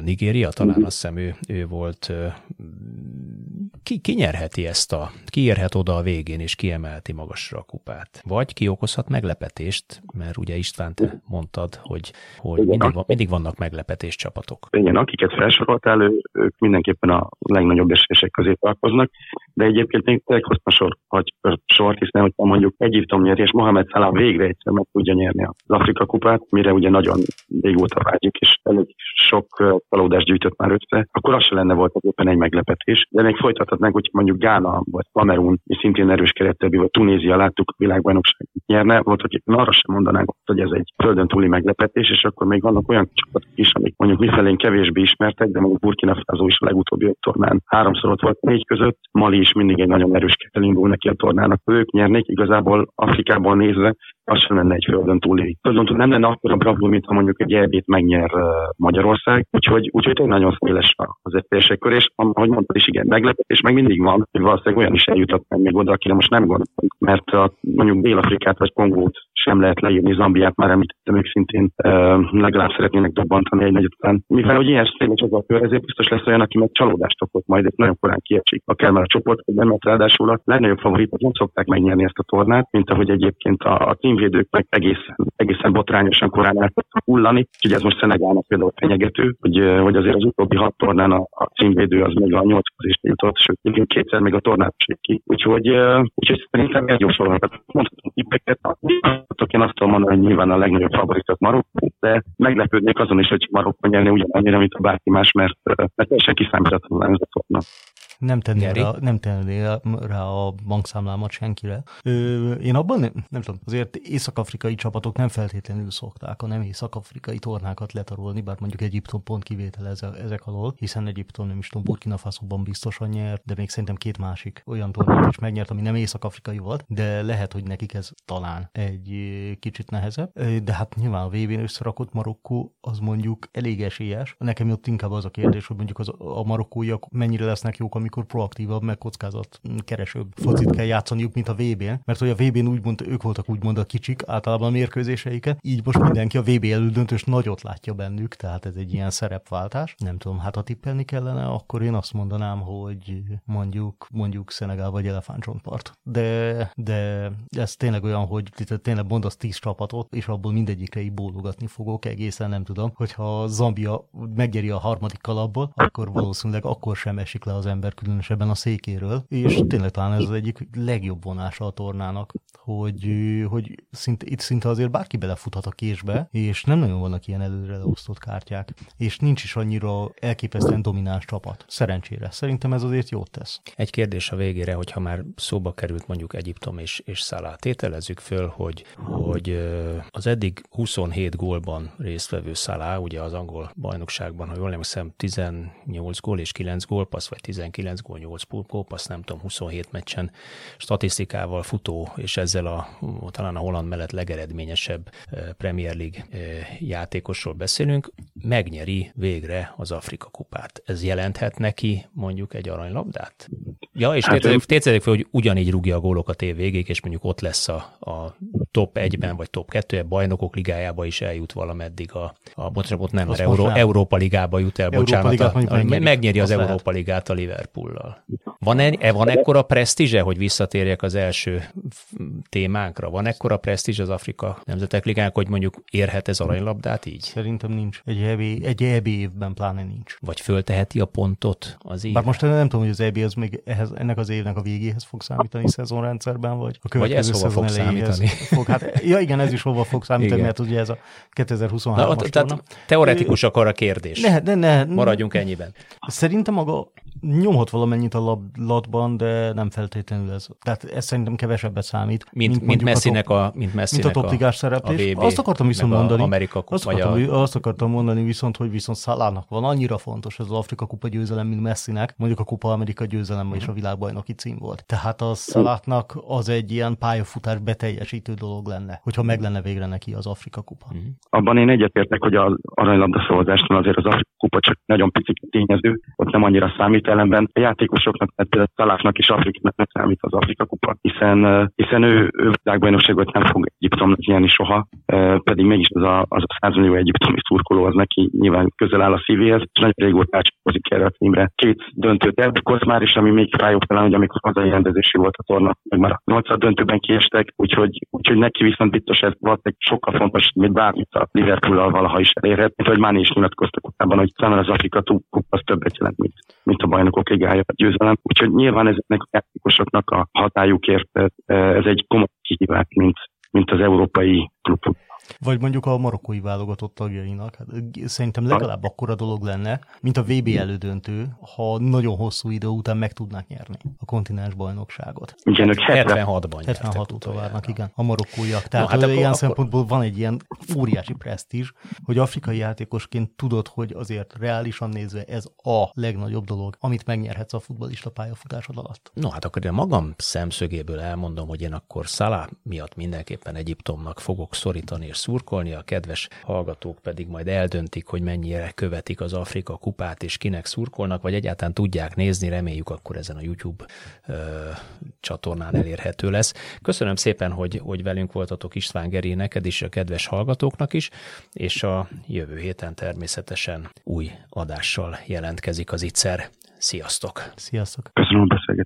Nigéria, talán azt hiszem ő, ő volt, ki, ki nyerheti ezt a, ki érhet oda a végén, és kiemelheti magasra a kupát? Vagy ki okozhat meglepetést, mert ugye István, te mondtad, hogy, hogy Igen, mindig, van, mindig vannak meglepetés csapatok. Igen, akiket felsoroltál, ők mindenképpen a legnagyobb esélyesek közé tartoznak, de egyébként még tényleg hoztam sor, hogy sort, hiszen hogyha mondjuk Egyiptom nyeri, és Mohamed Salah végre egyszer meg tudja nyerni az Afrika kupát, mire ugye nagyon régóta vágyjuk, és elég sok csalódást gyűjtött már össze, akkor az se lenne volt éppen egy meglepetés. De még folytathatnánk, hogy mondjuk Gána vagy Kamerun, és szintén erős kerettel, vagy Tunézia láttuk világbajnokság nyerne, volt, hogy arra sem mondanánk, hogy ez egy földön túli meglepetés, és akkor még vannak olyan csapatok is, amik mondjuk mifelén kevésbé ismertek, de mondjuk Burkina Faso is a legutóbbi tornán háromszor ott volt négy között, Mali is mindig egy nagyon erős kerettel indul neki a tornának. Ők nyernék igazából Afrikából nézve, az sem lenne egy földön túli. Földön túl nem lenne akkor a bravúr, mint ha mondjuk egy erbét megnyer Magyarország. Úgyhogy, úgyhogy tényleg nagyon széles az esélyesek kör, és ahogy mondtad is, igen, meglepetés meg mindig van, hogy valószínűleg olyan is eljutott még oda, akire most nem gondolunk, mert a, mondjuk Dél-Afrikát vagy Kongót sem lehet leírni, Zambiát már említettem, ők szintén legalább szeretnének dobbantani egy nagy után. Mivel hogy ilyen széles az a kör, ezért biztos lesz olyan, aki meg csalódást okoz majd, és nagyon korán kiesik, akár már a csoport, vagy nem, mert ráadásul a legnagyobb favoritok nem szokták megnyerni ezt a tornát, mint ahogy egyébként a, a címvédők meg egészen, egészen botrányosan korán el hullani, úgyhogy ez most Szenegálnak például fenyegető, hogy, hogy azért az utóbbi hat tornán a, a címvédő az még a nyolc is jutott, sőt, még kétszer még a tornát ki. Úgyhogy, úgyhogy szerintem egy jó sorolhat. Tippeket, én azt tudom mondani, hogy nyilván a legnagyobb favoritok Marokkó, de meglepődnék azon is, hogy Marokkó nyerni ugyanannyira, mint a bárki más, mert, mert teljesen kiszámíthatatlan ez a. Nem tenné, rá, nem tenné rá a bankszámlámat senkire. Ö, én abban nem, nem tudom, azért észak-afrikai csapatok nem feltétlenül szokták a nem észak-afrikai tornákat letarolni, bár mondjuk Egyiptom pont kivétel ezek alól, hiszen Egyiptom nem is tudom, Burkina Faso-ban biztosan nyert, de még szerintem két másik olyan tornát is megnyert, ami nem észak-afrikai volt, de lehet, hogy nekik ez talán egy kicsit nehezebb. De hát nyilván a VB-n összerakott Marokkó az mondjuk elég esélyes. Nekem ott inkább az a kérdés, hogy mondjuk az, a marokkóiak mennyire lesznek jók, amikor proaktívabb, meg kockázat keresőbb focit kell játszaniuk, mint a VB-n, mert hogy a VB-n úgymond, ők voltak úgymond a kicsik általában a mérkőzéseiket, így most mindenki a VB elődöntős nagyot látja bennük, tehát ez egy ilyen szerepváltás. Nem tudom, hát ha tippelni kellene, akkor én azt mondanám, hogy mondjuk, mondjuk Szenegál vagy Elefántcsontpart. De, de ez tényleg olyan, hogy tényleg mondasz tíz csapatot, és abból mindegyikre így bólogatni fogok egészen, nem tudom, hogyha Zambia megnyeri a harmadik kalapból, akkor valószínűleg akkor sem esik le az ember különösebben a székéről, és tényleg talán ez az egyik legjobb vonása a tornának, hogy, hogy szinte, itt szinte azért bárki belefuthat a késbe, és nem nagyon vannak ilyen előre leosztott kártyák, és nincs is annyira elképesztően domináns csapat. Szerencsére. Szerintem ez azért jót tesz. Egy kérdés a végére, hogyha már szóba került mondjuk Egyiptom és, és Szalá. Tételezzük föl, hogy, hogy az eddig 27 gólban résztvevő Szalá, ugye az angol bajnokságban, ha jól emlékszem, 18 gól és 9 gólpassz, vagy 19 gól, 8 gólpassz, nem tudom, 27 meccsen statisztikával futó, és ezzel a talán a holland mellett legeredményesebb Premier League játékosról beszélünk, megnyeri végre az Afrika kupát. Ez jelenthet neki mondjuk egy aranylabdát? Ja, és hát tételezzük fel, hogy ugyanígy rúgja a gólokat év végéig, és mondjuk ott lesz a, a top 1-ben, vagy top 2 bajnokok ligájába is eljut valameddig a, a bocsánat, nem, mert Euró, Európa ligába jut el, Európa bocsánat, ligát, a, megnyeri, megnyeri az Európa ligát a Liverpoollal. Van, e, van ekkora presztízse, hogy visszatérjek az első témánkra? Van ekkora presztízs az Afrika Nemzetek Ligák, hogy mondjuk érhet ez aranylabdát így? Szerintem nincs. Egy EB, egy EB évben pláne nincs. Vagy fölteheti a pontot az év? Bár most nem tudom, hogy az EB az még ehhez, ennek az évnek a végéhez fog számítani szezonrendszerben, vagy a következő vagy ez hova fog számítani? Fog, hát, ja igen, ez is hova fog számítani, igen. mert ugye ez a 2023-as Tehát teoretikus akar a kérdés. Ne, ne, ne, Maradjunk ennyiben. Szerintem maga nyomhat valamennyit a latban, de nem feltétlenül ez. Tehát ez szerintem kevesebbet számít. Mint, mint, mint Messinek a, mint Messinek mint a topligás szereplés. A VB, azt akartam viszont mondani. Amerika, azt, akartam, a... azt akartam mondani viszont, hogy viszont Szalának van annyira fontos ez az Afrika kupa győzelem, mint Messinek, mondjuk a Kupa Amerika győzelem és a világbajnoki cím volt. Tehát a Szalátnak az egy ilyen pályafutás beteljesítő dolog lenne, hogyha meg lenne végre neki az Afrika kupa. Mm. Abban én egyetértek, hogy az aranylabda szavazásnál azért az Afrika kupa csak nagyon pici tényező, ott nem annyira számít ellenben. A játékosoknak, tehát például Szalátnak is Afrikának nem számít az Afrika kupa, hiszen, hiszen ő, ő világbajnokságot nem fog Egyiptomnak nyerni soha, pedig mégis az a, az a 100 millió egyiptomi szurkoló az neki nyilván közel áll a szívéhez, és nagyon régóta átcsapozik erre a címre. Két döntőt elbukoz már, és ami még fájóbb talán, hogy amikor hazai rendezési volt a torna, meg már a nyolcad döntőben kiestek, úgyhogy, úgyhogy neki viszont biztos ez volt egy sokkal fontos, mint bármit a liverpool valaha is elérhet, mint hogy Máni is nyilatkoztak utában, hogy számára az Afrika kupa az többet jelent, mint, mint a bajnokok ligája a győzelem. Úgyhogy nyilván ezeknek a játékosoknak a hatályukért ez egy komoly kihívás, mint, mint az európai klubok. Vagy mondjuk a marokkói válogatott tagjainak. Hát, szerintem legalább akkora dolog lenne, mint a VB elődöntő, ha nagyon hosszú idő után meg tudnák nyerni a kontinens bajnokságot. Igen, ők 76-ban 76 óta várnak, igen, a marokkóiak. Tehát no, hát ilyen akkor... szempontból van egy ilyen óriási presztízs, hogy afrikai játékosként tudod, hogy azért reálisan nézve ez a legnagyobb dolog, amit megnyerhetsz a futballista pályafutásod alatt. No, hát akkor én magam szemszögéből elmondom, hogy én akkor Szalá miatt mindenképpen Egyiptomnak fogok szorítani, és szurkolni, a kedves hallgatók pedig majd eldöntik, hogy mennyire követik az Afrika kupát, és kinek szurkolnak, vagy egyáltalán tudják nézni, reméljük akkor ezen a YouTube ö, csatornán elérhető lesz. Köszönöm szépen, hogy, hogy velünk voltatok István Geri, neked is, a kedves hallgatóknak is, és a jövő héten természetesen új adással jelentkezik az ICER. Sziasztok! Sziasztok! Köszönöm a beszélgetést!